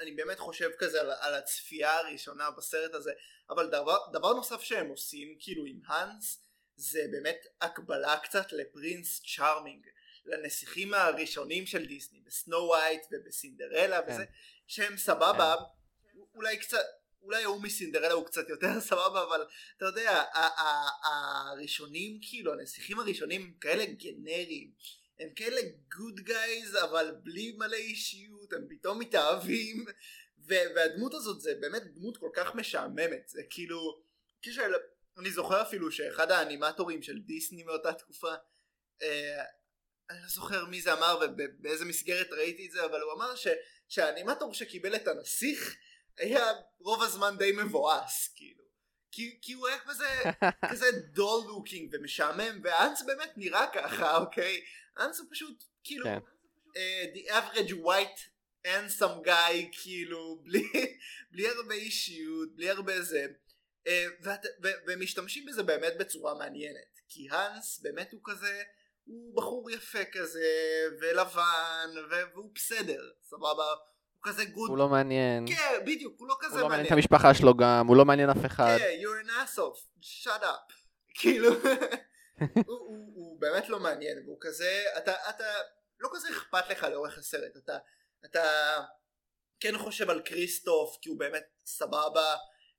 אני באמת חושב כזה על, על הצפייה הראשונה בסרט הזה אבל דבר, דבר נוסף שהם עושים כאילו עם האנס זה באמת הקבלה קצת לפרינס צ'ארמינג לנסיכים הראשונים של דיסני בסנו ווייט ובסינדרלה וזה שהם סבבה אולי קצת אולי ההוא מסינדרלה הוא קצת יותר סבבה אבל אתה יודע הראשונים כאילו הנסיכים הראשונים כאלה גנריים. הם כאלה good guys אבל בלי מלא אישיות, הם פתאום מתאהבים, והדמות הזאת זה באמת דמות כל כך משעממת, זה כאילו, כשאל... אני זוכר אפילו שאחד האנימטורים של דיסני מאותה תקופה, אה, אני לא זוכר מי זה אמר ובאיזה מסגרת ראיתי את זה, אבל הוא אמר ש- שהאנימטור שקיבל את הנסיך היה רוב הזמן די מבואס, כאילו. כי, כי הוא היה כזה, כזה dull looking ומשעמם, והאנס באמת נראה ככה, אוקיי? אנס הוא פשוט, כאילו, כן. uh, the average white handsome guy, כאילו, בלי, בלי הרבה אישיות, בלי הרבה זה. Uh, ואת, ו, ומשתמשים בזה באמת בצורה מעניינת. כי האנס באמת הוא כזה, הוא בחור יפה כזה, ולבן, והוא בסדר, סבבה? הוא כזה גוד. הוא לא מעניין. כן, בדיוק, הוא לא כזה הוא לא מעניין מעניין. את המשפחה שלו גם, הוא לא מעניין אף אחד. כן, you're an asshole, shut up. כאילו, הוא באמת לא מעניין, והוא כזה, אתה, אתה, לא כזה אכפת לך לאורך הסרט, אתה, אתה כן חושב על כריסטוף, כי הוא באמת סבבה,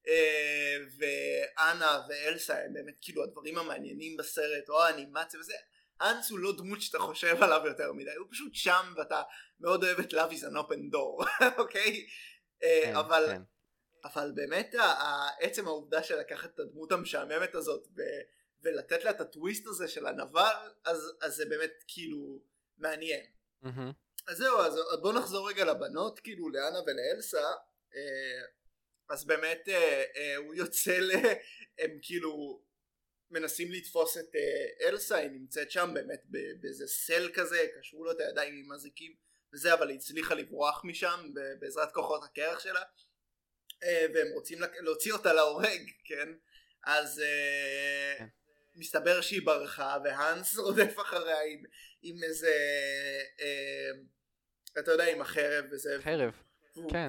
אה, ואנה ואלסה הם באמת כאילו הדברים המעניינים בסרט, או האנימציה וזה, אנס הוא לא דמות שאתה חושב עליו יותר מדי, הוא פשוט שם ואתה מאוד אוהב את Love is an open door, אוקיי? אה, כן, אבל כן. אבל באמת עצם העובדה של לקחת את הדמות המשעממת הזאת ו- ולתת לה את הטוויסט הזה של הנבל אז, אז זה באמת כאילו מעניין. מהמם. אז זהו אז בוא נחזור רגע לבנות כאילו לאנה ולאלסה אה, אז באמת אה, הוא יוצא ל... הם כאילו מנסים לתפוס את אה, אלסה היא נמצאת שם באמת באיזה סל כזה קשרו לו את הידיים עם אזיקים וזה אבל היא הצליחה לברוח משם בעזרת כוחות הקרח שלה אה, והם רוצים להוציא אותה להורג כן אז אה, כן. מסתבר שהיא ברחה והאנס רודף אחריה עם, עם איזה אה, אתה יודע עם החרב וזה חרב. כן.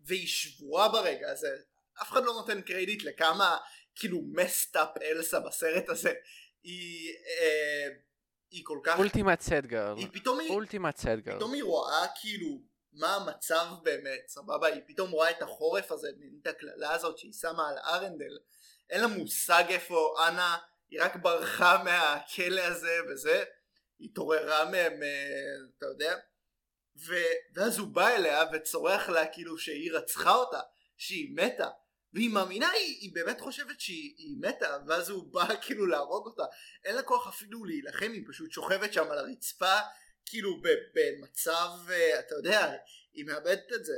והיא שבורה ברגע הזה אף אחד לא נותן קרדיט לכמה כאילו מסטאפ אלסה בסרט הזה היא אה, היא כל כך אולטימט סד גרל. היא פתאום היא אולטימט סד גרל. פתאום היא רואה כאילו מה המצב באמת סבבה? היא פתאום רואה את החורף הזה את הקללה הזאת שהיא שמה על ארנדל. אין לה מושג איפה אנה היא רק ברחה מהכלא הזה וזה. היא התעוררה מהם אה, אתה יודע? ו... ואז הוא בא אליה וצורח לה כאילו שהיא רצחה אותה שהיא מתה והיא מאמינה היא, היא באמת חושבת שהיא היא מתה ואז הוא בא כאילו להרוג אותה. אין לה כוח אפילו להילחם היא פשוט שוכבת שם על הרצפה כאילו במצב אה, אתה יודע היא מאבדת את זה.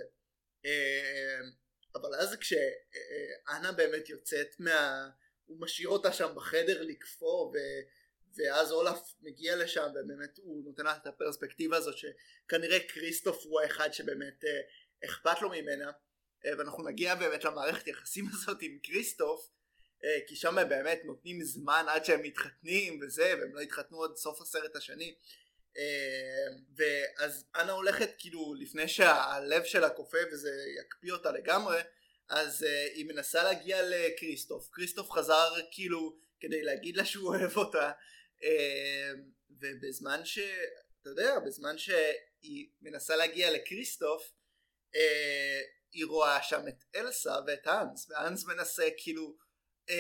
אה, אבל אז כשאנה באמת יוצאת מה... הוא משאיר אותה שם בחדר לקפוא ו... ואז אולף מגיע לשם ובאמת הוא נותן לה את הפרספקטיבה הזאת שכנראה כריסטוף הוא האחד שבאמת אה, אכפת לו ממנה. אה, ואנחנו נגיע באמת למערכת יחסים הזאת עם כריסטוף אה, כי שם הם באמת נותנים זמן עד שהם מתחתנים וזה והם לא התחתנו עד סוף הסרט השני. אה, ואז אנה הולכת כאילו לפני שהלב שלה קופא וזה יקפיא אותה לגמרי אז היא מנסה להגיע לכריסטוף כריסטוף חזר כאילו כדי להגיד לה שהוא אוהב אותה ובזמן ש... אתה יודע בזמן שהיא מנסה להגיע לכריסטוף היא רואה שם את אלסה ואת האנס והאנס מנסה כאילו uh,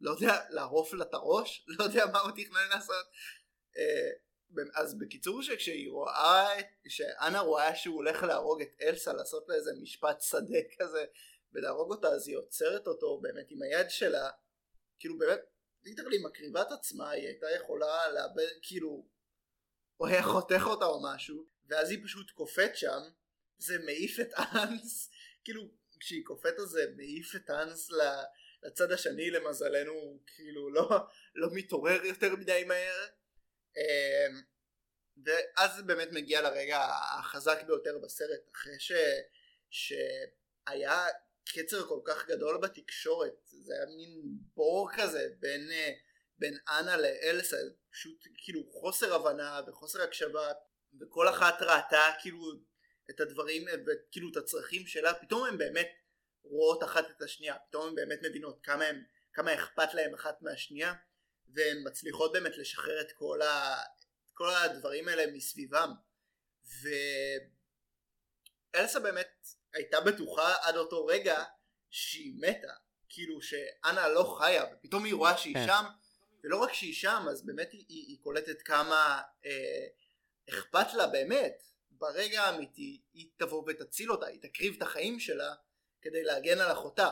לא יודע לערוף לה את הראש לא יודע מה הוא תכנן לעשות. uh, אז בקיצור שכשהיא רואה, שאנה רואה שהוא הולך להרוג את אלסה, לעשות לה איזה משפט שדה כזה ולהרוג אותה, אז היא עוצרת אותו באמת עם היד שלה, כאילו באמת, ליטרלי מקריבה את עצמה, היא הייתה יכולה לאבד, כאילו, הוא היה חותך אותה או משהו, ואז היא פשוט קופאת שם, זה מעיף את אנס, כאילו, כשהיא קופאת אז זה מעיף את אנס לצד השני, למזלנו, הוא כאילו לא, לא מתעורר יותר מדי מהר. אמ, ואז זה באמת מגיע לרגע החזק ביותר בסרט אחרי ש... שהיה קצר כל כך גדול בתקשורת זה היה מין בור כזה בין, אה, בין אנה לאלסה פשוט כאילו חוסר הבנה וחוסר הקשבה וכל אחת ראתה כאילו את הדברים וכאילו את הצרכים שלה פתאום הן באמת רואות אחת את השנייה פתאום הן באמת מבינות כמה, הם, כמה אכפת להם אחת מהשנייה והן מצליחות באמת לשחרר את כל, ה... כל הדברים האלה מסביבם ואלסה באמת הייתה בטוחה עד אותו רגע שהיא מתה כאילו שאנה לא חיה ופתאום היא רואה שהיא כן. שם ולא רק שהיא שם אז באמת היא, היא, היא קולטת כמה אה, אכפת לה באמת ברגע האמיתי היא תבוא ותציל אותה היא תקריב את החיים שלה כדי להגן על אחותה.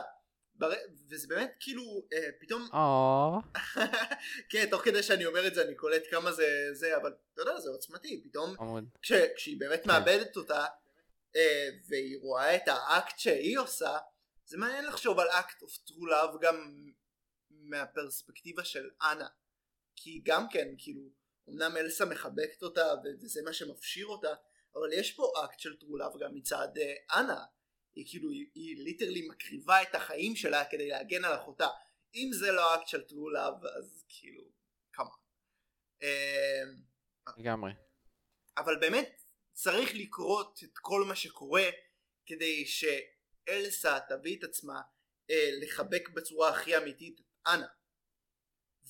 בר... וזה באמת כאילו אה, פתאום או, כן תוך כדי שאני אומר את זה אני קולט כמה זה זה אבל אתה יודע זה עוצמתי. פתאום. כש, כשהיא באמת מאבדת אותה אה, והיא רואה את האקט שהיא עושה זה מעניין לחשוב על אקט of true love גם מהפרספקטיבה של אנה. כי גם כן כאילו אמנם אלסה מחבקת אותה ו- וזה מה שמפשיר אותה אבל יש פה אקט של love גם מצד אה, אנה. היא כאילו היא, היא literally מקריבה את החיים שלה כדי להגן על אחותה. אם זה לא אקט של love אז כאילו כמה לגמרי. אבל באמת צריך לקרות את כל מה שקורה כדי שאלסה תביא את עצמה אה, לחבק בצורה הכי אמיתית את אנה.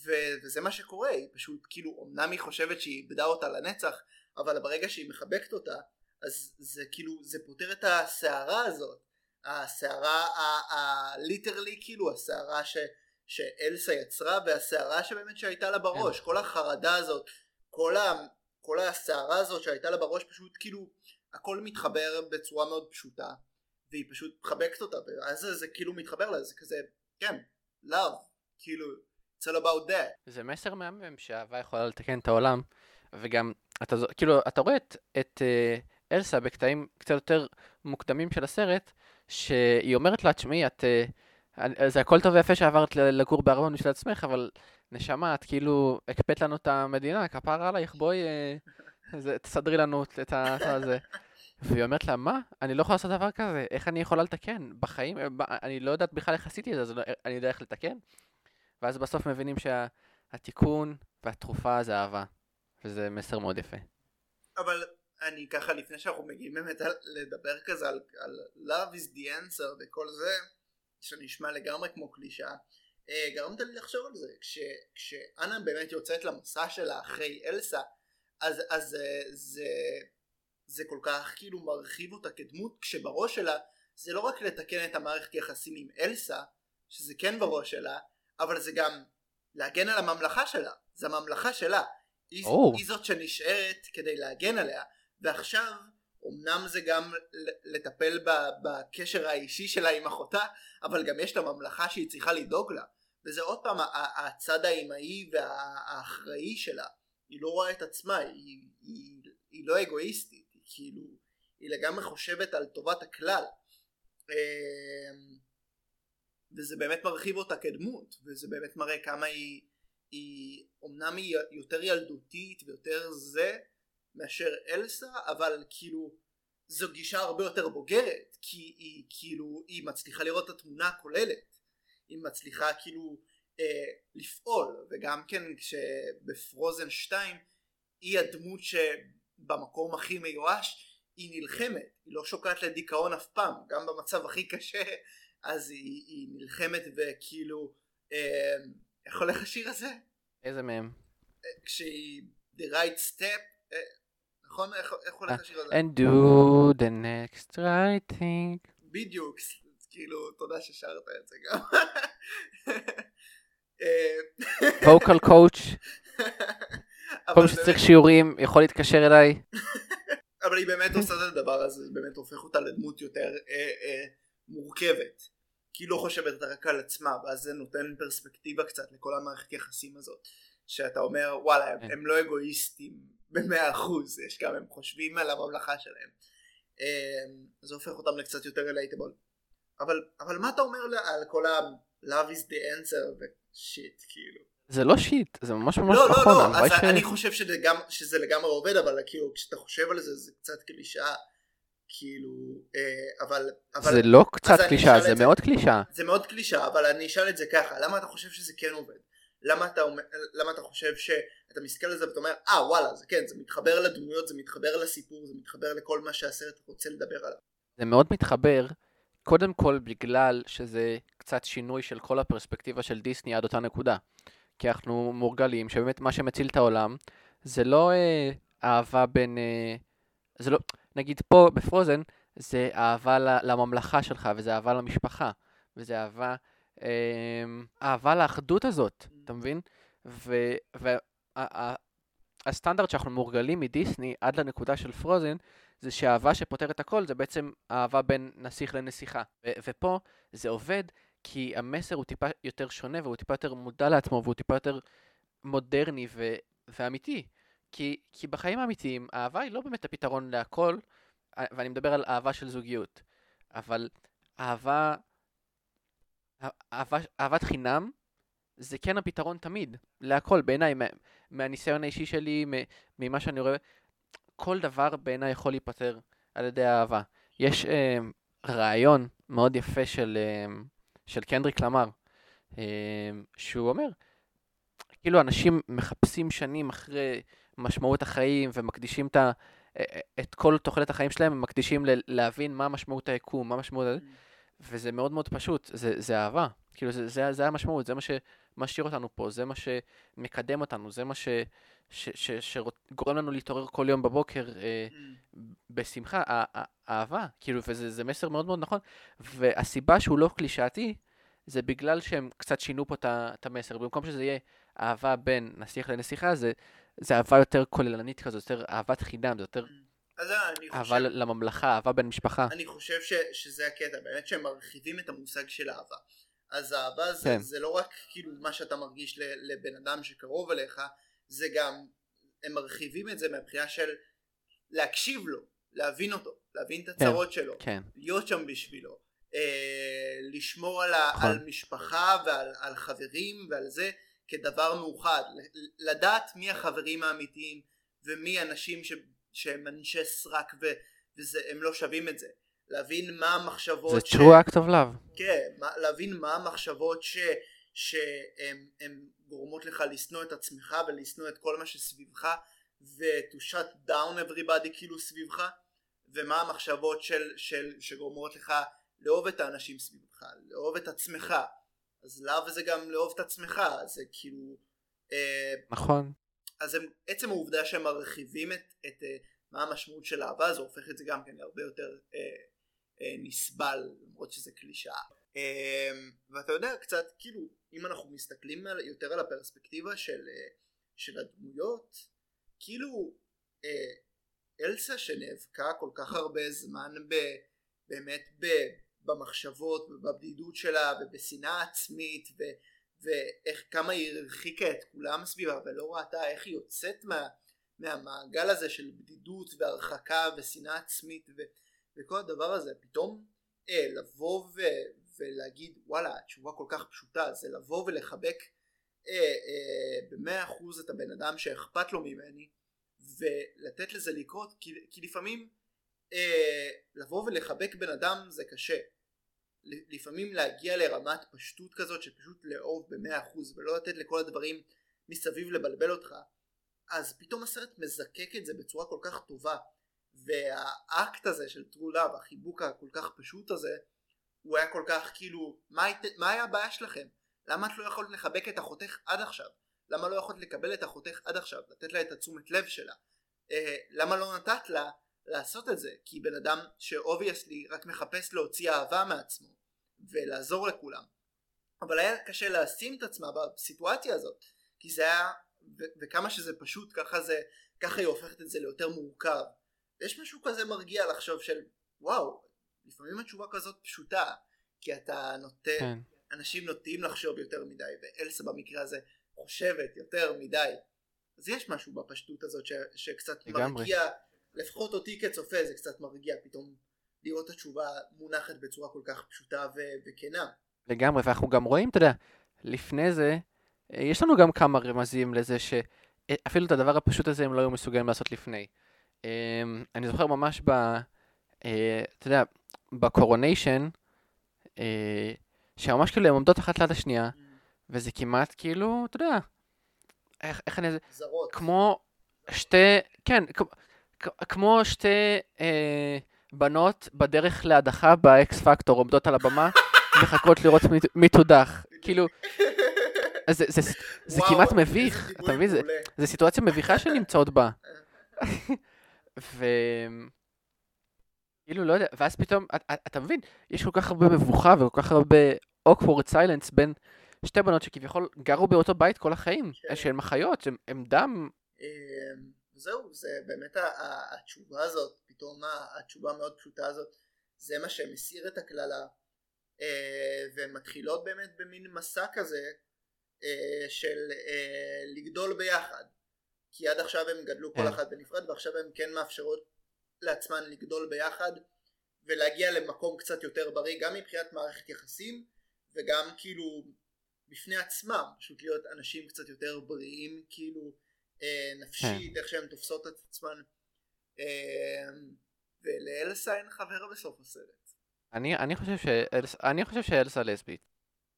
ו- וזה מה שקורה היא פשוט כאילו אמנם היא חושבת שהיא איבדה אותה לנצח אבל ברגע שהיא מחבקת אותה אז זה כאילו זה פותר את הסערה הזאת. הסערה הליטרלי כאילו הסערה ש, שאלסה יצרה והסערה שבאמת שהייתה לה בראש. כל החרדה הזאת כל, ה, כל הסערה הזאת שהייתה לה בראש פשוט כאילו הכל מתחבר בצורה מאוד פשוטה והיא פשוט מחבקת אותה. ואז זה, זה כאילו מתחבר לה זה כזה כן love כאילו it's all about that. זה מסר מהמם שאהבה יכולה לתקן את העולם, וגם, אתה, כאילו, אתה רואה את, את אה, אלסה בקטעים קצת יותר מוקדמים של הסרט, שהיא אומרת לה, תשמעי, את, אה, אני- זה הכל טוב ויפה שעברת לגור בארמון בשביל עצמך, אבל נשמה, את כאילו הקפאת לנו את המדינה, כפרה עלייך, בואי, אה, תסדרי לנו את ה- הזה. והיא אומרת לה, מה? אני לא יכולה לעשות דבר כזה, איך אני יכולה לתקן? בחיים, אה, אני לא יודעת בכלל איך עשיתי את זה, אז לא- אני יודע איך לתקן? ואז בסוף מבינים שהתיקון והתרופה זה אהבה, וזה מסר מאוד יפה. אבל אני ככה לפני שאנחנו מגיעים באמת לדבר כזה על, על love is the answer וכל זה שנשמע לגמרי כמו קלישה אה, גרמת לי לחשוב על זה כש, כשאנה באמת יוצאת למסע שלה אחרי אלסה אז, אז אה, זה, זה כל כך כאילו מרחיב אותה כדמות כשבראש שלה זה לא רק לתקן את המערכת יחסים עם אלסה שזה כן בראש שלה אבל זה גם להגן על הממלכה שלה זה הממלכה שלה היא, או. היא זאת שנשארת כדי להגן עליה. ועכשיו אמנם זה גם לטפל בקשר האישי שלה עם אחותה אבל גם יש לה ממלכה שהיא צריכה לדאוג לה. וזה עוד פעם הצד האימהי והאחראי שלה. היא לא רואה את עצמה היא, היא, היא לא אגואיסטית היא כאילו היא לגמרי חושבת על טובת הכלל. אמ, וזה באמת מרחיב אותה כדמות וזה באמת מראה כמה היא היא אומנם היא יותר ילדותית ויותר זה מאשר אלסה אבל כאילו זו גישה הרבה יותר בוגרת כי היא כאילו היא מצליחה לראות את התמונה הכוללת. היא מצליחה כאילו אה, לפעול וגם כן כשבפרוזן 2 היא הדמות שבמקום הכי מיואש היא נלחמת. היא לא שוקעת לדיכאון אף פעם גם במצב הכי קשה אז היא, היא נלחמת וכאילו אה, איך הולך השיר הזה? איזה מהם? כשהיא the right step אה, נכון? איך, הולך אה, השיר הזה? And do the next right thing. בדיוק כאילו תודה ששרת את זה גם אה, vocal coach, אבל כל מי שצריך שיעורים יכול להתקשר אליי. אבל היא באמת עושה את הדבר הזה זה באמת הופך אותה לדמות יותר אה, אה, מורכבת כי היא לא חושבת רק על עצמה ואז זה נותן פרספקטיבה קצת לכל המערכת יחסים הזאת שאתה אומר וואלה הם, כן. הם לא אגואיסטים במאה אחוז יש גם הם חושבים על הממלכה שלהם אה, זה הופך אותם לקצת יותר רילייטבול אבל, אבל מה אתה אומר על כל ה-love is the answer ושיט כאילו זה לא שיט, זה ממש ממש לא, לא, נכון. לא, הלוואי אז ש- אני חושב שזה, גם, שזה לגמרי עובד, אבל כאילו כשאתה חושב על זה זה קצת קלישאה, כאילו, אה, אבל, אבל זה לא קצת אשאל זה זה. מאוד קלישאה. זה מאוד קלישאה, אבל אני אשאל את זה ככה, למה אתה חושב שזה כן עובד? למה אתה, למה אתה חושב שאתה מסתכל על זה ואתה אומר, אה וואלה, זה כן, זה מתחבר לדמויות, זה מתחבר לסיפור, זה מתחבר לכל מה שהסרט רוצה לדבר עליו. זה מאוד מתחבר, קודם כל בגלל שזה קצת שינוי של כל הפרספקטיבה של דיסני עד אותה נקודה. כי אנחנו מורגלים שבאמת מה שמציל את העולם זה לא אה, אהבה בין... אה, זה לא... נגיד פה בפרוזן זה אהבה לממלכה שלך וזה אהבה למשפחה וזה אהבה... אה, אהבה לאחדות הזאת, אתה מבין? והסטנדרט שאנחנו מורגלים מדיסני עד לנקודה של פרוזן, זה שהאהבה שפותרת הכל זה בעצם אהבה בין נסיך לנסיכה. ו- ופה זה עובד כי המסר הוא טיפה יותר שונה והוא טיפה יותר מודע לעצמו והוא טיפה יותר מודרני ו- ואמיתי. כי, כי בחיים האמיתיים אהבה היא לא באמת הפתרון להכל, אה, ואני מדבר על אהבה של זוגיות. אבל אהבה, אהבה, אהבת חינם זה כן הפתרון תמיד, להכל בעיניי, מה, מהניסיון האישי שלי, ממה שאני רואה, כל דבר בעיניי יכול להיפתר על ידי אהבה. יש אה, רעיון מאוד יפה של, אה, של קנדריק למר, אה, שהוא אומר, כאילו אנשים מחפשים שנים אחרי משמעות החיים ומקדישים את, ה, את כל תוחלת החיים שלהם, הם מקדישים ל- להבין מה משמעות היקום, מה משמעות... Mm. וזה מאוד מאוד פשוט, זה, זה אהבה. כאילו, זה, זה, זה המשמעות, זה מה שמשאיר אותנו פה, זה מה שמקדם אותנו, זה מה ש, ש, ש, ש, שגורם לנו להתעורר כל יום בבוקר אה, mm. בשמחה, אהבה, כאילו, וזה מסר מאוד מאוד נכון. והסיבה שהוא לא קלישאתי, זה בגלל שהם קצת שינו פה את המסר. במקום שזה יהיה אהבה בין נסיך לנסיכה, זה, זה אהבה יותר כוללנית כזו, יותר אהבת חינם, זה יותר... אז אני חושב... אהבה לממלכה, אהבה בין משפחה. אני חושב ש, שזה הקטע, באמת שהם מרחיבים את המושג של אהבה. אז אהבה זה, כן. זה לא רק כאילו מה שאתה מרגיש לבן אדם שקרוב אליך, זה גם, הם מרחיבים את זה מהבחינה של להקשיב לו, להבין אותו, להבין את כן, הצרות כן, שלו, כן. להיות שם בשבילו, אה, לשמור על, נכון. על משפחה ועל על חברים ועל זה כדבר מאוחד, לדעת מי החברים האמיתיים ומי אנשים ש, שהם אנשי סרק והם לא שווים את זה. להבין מה המחשבות... זה ש... true act of love. כן, להבין מה המחשבות ש... שהן גורמות לך לשנוא את עצמך ולשנוא את כל מה שסביבך ו- to shut down everybody כאילו סביבך ומה המחשבות של, של, שגורמות לך לאהוב את האנשים סביבך, לאהוב את עצמך אז לאו זה גם לאהוב את עצמך, זה כאילו... אה, נכון. אז הם, עצם העובדה שהם מרחיבים את, את אה, מה המשמעות של אהבה זה הופך את זה גם כן להרבה יותר אה, אה, נסבל למרות שזה קלישאה. אה, ואתה יודע קצת כאילו אם אנחנו מסתכלים על, יותר על הפרספקטיבה של, אה, של הדמויות כאילו אה, אלסה שנאבקה כל כך הרבה זמן ב, באמת ב, במחשבות ובבדידות שלה ובשנאה עצמית ו, ואיך כמה היא הרחיקה את כולם סביבה ולא ראתה איך היא יוצאת מה, מהמעגל הזה של בדידות והרחקה ושנאה עצמית ו, וכל הדבר הזה. פתאום אה, לבוא ו, ולהגיד וואלה התשובה כל כך פשוטה זה לבוא ולחבק אה, אה, במאה אחוז את הבן אדם שאכפת לו ממני ולתת לזה לקרות כי, כי לפעמים אה, לבוא ולחבק בן אדם זה קשה לפעמים להגיע לרמת פשטות כזאת שפשוט לאהוב במאה אחוז ולא לתת לכל הדברים מסביב לבלבל אותך אז פתאום הסרט מזקק את זה בצורה כל כך טובה והאקט הזה של true love החיבוק הכל כך פשוט הזה הוא היה כל כך כאילו מה, היית, מה היה הבעיה שלכם? למה את לא יכולת לחבק את אחותך עד עכשיו? למה לא יכולת לקבל את אחותך עד עכשיו? לתת לה את התשומת לב שלה? אה, למה לא נתת לה לעשות את זה כי בן אדם ש obviously רק מחפש להוציא אהבה מעצמו ולעזור לכולם אבל היה קשה לשים את עצמה בסיטואציה הזאת כי זה היה ו- וכמה שזה פשוט ככה זה ככה היא הופכת את זה ליותר מורכב יש משהו כזה מרגיע לחשוב של וואו לפעמים התשובה כזאת פשוטה כי אתה נוטה כן. אנשים נוטים לחשוב יותר מדי ואלסה במקרה הזה חושבת יותר מדי אז יש משהו בפשטות הזאת ש- שקצת לגמרי. מרגיע לפחות אותי כצופה זה קצת מרגיע פתאום לראות את התשובה מונחת בצורה כל כך פשוטה ו- וכנה. לגמרי, ואנחנו גם רואים, אתה יודע, לפני זה, אה, יש לנו גם כמה רמזים לזה שאפילו את הדבר הפשוט הזה הם לא היו מסוגלים לעשות לפני. אמ, אני זוכר ממש ב... אה, אתה יודע, בקורוניישן, אה, שממש כאילו הן עומדות אחת ליד השנייה, mm. וזה כמעט כאילו, אתה יודע, איך, איך אני... זרות. כמו שתי, כן, כמו שתי אה, בנות בדרך להדחה באקס פקטור עומדות על הבמה, מחכות לראות מי, תודח. כאילו, זה, זה, זה, זה וואו, כמעט מביך, אתה מבין? זה, זה סיטואציה מביכה שנמצאות בה. ו... כאילו, לא יודע, ואז פתאום, אתה, אתה מבין, יש כל כך הרבה מבוכה וכל כך הרבה awkward silence בין שתי בנות שכביכול גרו באותו בית כל החיים, כן. שהן אחיות, שהן- הן דם, זהו, זה באמת התשובה הזאת, פתאום התשובה המאוד פשוטה הזאת, זה מה שמסיר את הקללה, אה, והן מתחילות באמת במין מסע כזה אה, של אה, לגדול ביחד, כי עד עכשיו הם גדלו כל כן. אחת בנפרד ועכשיו הן כן מאפשרות לעצמן לגדול ביחד ולהגיע למקום קצת יותר בריא גם מבחינת מערכת יחסים וגם כאילו בפני עצמם פשוט להיות אנשים קצת יותר בריאים כאילו נפשית איך שהן תופסות את עצמן. אה, ולאלסה אין חבר בסוף הסרט. אני, אני חושב שאלס, אני חושב שאלסה לסבית.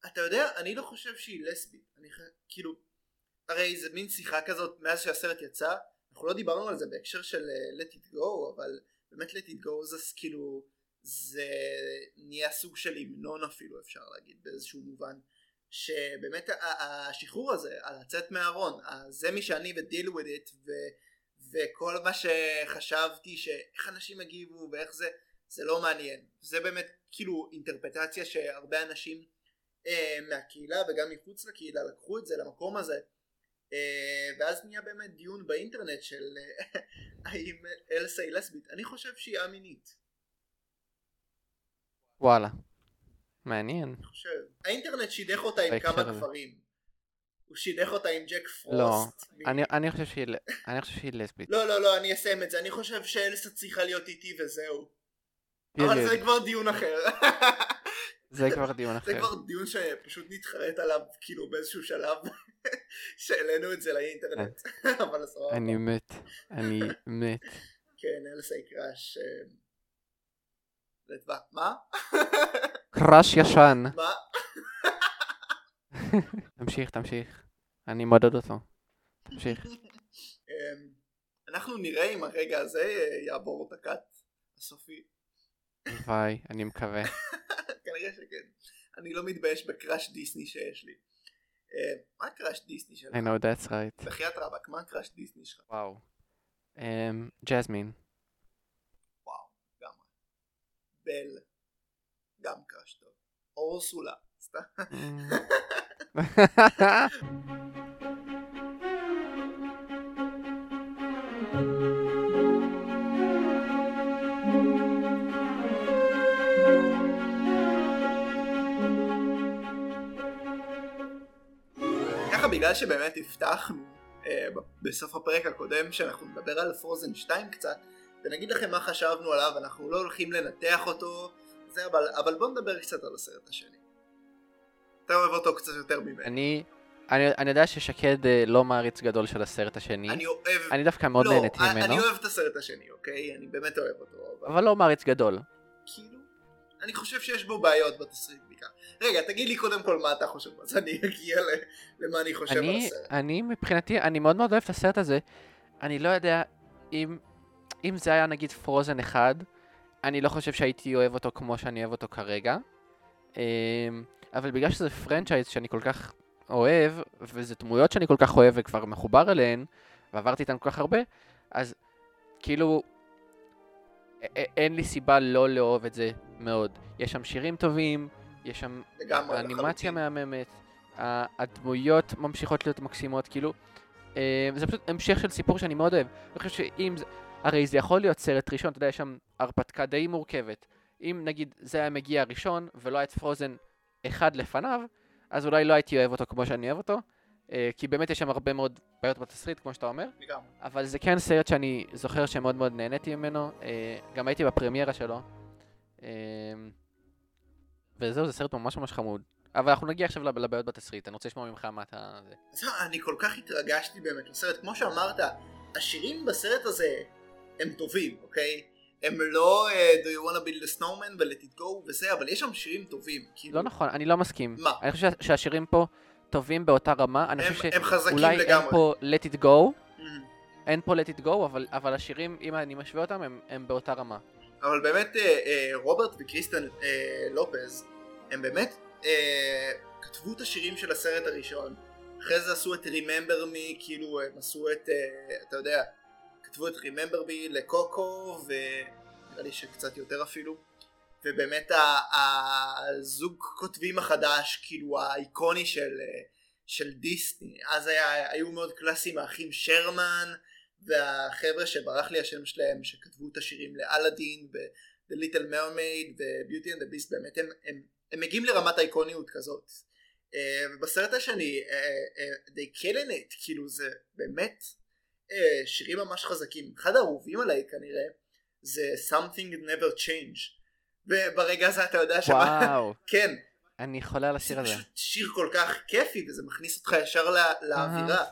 אתה יודע אני לא חושב שהיא לסבית. אני ח... כאילו הרי זה מין שיחה כזאת מאז שהסרט יצא אנחנו לא דיברנו על זה בהקשר של אה, let it go אבל באמת let it go זה כאילו זה נהיה סוג של המנון אפילו אפשר להגיד באיזשהו מובן שבאמת השחרור הזה על לצאת מהארון זה מי שאני ו-deal with it ו... וכל מה שחשבתי שאיך אנשים הגיבו ואיך זה זה לא מעניין. זה באמת כאילו אינטרפטציה שהרבה אנשים אה, מהקהילה וגם מחוץ לקהילה לקחו את זה למקום הזה. אה, ואז נהיה באמת דיון באינטרנט של אה, האם אלסה היא לסבית. אני חושב שהיא א-מינית. וואלה. מעניין. האינטרנט שידך אותה עם כמה. גברים הוא שידך אותה עם ג'ק לא, פרוסט מ- אני, אני חושב שהיא, ל- אני חושב שהיא לסבית. לא לא לא אני אסיים את זה אני חושב שאלסה צריכה להיות איתי וזהו אבל זה. כבר דיון אחר זה כבר דיון זה אחר. כבר דיון שפשוט נתחרט עליו כאילו באיזשהו שלב שהעלינו את זה לאינטרנט אבל סבבה אני מת. אני מת. כן אלסה crush אה, לטווח מה? crush ישן. מה? תמשיך, תמשיך. אני מעודד אותו. תמשיך. אמ, אנחנו נראה אם הרגע הזה אה, יעבור את ה cut הסופי הלוואי, אני מקווה. כנראה שכן אני לא מתבייש ב crush דיסני שיש לי אה, מה ה crush דיסני שלך? I know that's right. בחייאת רבאק מה ה crush דיסני שלך? וואו. אמ, ג'זמין. וואו לגמרי בל גם קראש טוב. אורסולה סתם. ככה בגלל שבאמת הבטחנו אה, בסוף הפרק הקודם שאנחנו נדבר על פרוזן 2 קצת ונגיד לכם מה חשבנו עליו אנחנו לא הולכים לנתח אותו זה אבל, אבל בוא נדבר קצת על הסרט השני אתה אוהב אותו קצת יותר ממני אני, אני, אני יודע ששקד אה, לא מעריץ גדול של הסרט השני. אני אוהב אני דווקא מאוד לא, נהניתי אני- ממנו, אני אוהב את הסרט השני אוקיי אני באמת אוהב אותו אבל אבל לא מעריץ גדול. כאילו אני חושב שיש בו בעיות בתסריט בעיקר רגע תגיד לי קודם כל מה אתה חושב אז אני אגיע למה אני חושב על אני, הסרט אני מבחינתי, אני מאוד מאוד אוהב את הסרט הזה. אני לא יודע אם, אם זה היה נגיד פרוזן אחד, אני לא חושב שהייתי אוהב אותו כמו שאני אוהב אותו כרגע. אמ, אבל בגלל שזה פרנצ'ייז שאני כל כך אוהב, וזה דמויות שאני כל כך אוהב וכבר מחובר אליהן, ועברתי איתן כל כך הרבה, אז כאילו, אין לי סיבה לא לאהוב את זה מאוד. יש שם שירים טובים, יש שם לחלוטין. מהממת, הדמויות ממשיכות להיות מקסימות, כאילו, אה, זה פשוט המשך של סיפור שאני מאוד אוהב. אני חושב שאם זה, הרי זה יכול להיות סרט ראשון, אתה יודע, יש שם הרפתקה די מורכבת. אם נגיד זה היה מגיע ראשון ולא היה את פרוזן אחד לפניו, אז אולי לא הייתי אוהב אותו כמו שאני אוהב אותו, אה, כי באמת יש שם הרבה מאוד בעיות בתסריט, כמו שאתה אומר, לגמרי. אבל זה כן סרט שאני זוכר שמאוד מאוד נהניתי ממנו, אה, גם הייתי בפרמיירה שלו. אה, וזהו, זה סרט ממש ממש חמוד. אבל אנחנו נגיע עכשיו לב- לבעיות בתסריט, אני רוצה לשמוע ממך מה אתה... אני כל כך התרגשתי באמת לסרט, כמו שאמרת, השירים בסרט הזה הם טובים, אוקיי? הם לא uh, Do you wanna build a snowman ו-let it go וזה, אבל יש שם שירים טובים. כאילו, לא נכון, אני לא מסכים. מה? אני חושב שה- שהשירים פה טובים באותה רמה, אני הם, חושב שאולי אין. פה let it go, Mhm. אין פה let it go, אבל, אבל השירים, אם אני משווה אותם, הם, הם באותה רמה. אבל באמת אה, אה, רוברט וקריסטן אה, לופז הם באמת אה, כתבו את השירים של הסרט הראשון אחרי זה עשו את Remember Me כאילו הם עשו את אה, אתה יודע כתבו את Remember Me לקוקו ונראה לי שקצת יותר אפילו. ובאמת הזוג כותבים החדש כאילו האיקוני של, של דיסני. אז היה, היו מאוד קלאסיים האחים שרמן והחבר'ה שברח לי השם שלהם שכתבו את השירים לאלאדין ו-The Little Mermaid ו-Beauty and the Beast באמת הם, הם, הם מגיעים לרמת האיקוניות כזאת. אה, ובסרט השני אה, אה, they killing it כאילו זה באמת אה, שירים ממש חזקים אחד האהובים עליי כנראה זה something never change. וברגע הזה אתה יודע שמה וואו, כן. אני חולה על זה השיר הזה. פשוט שיר כל כך כיפי וזה מכניס אותך ישר ל- לאווירה.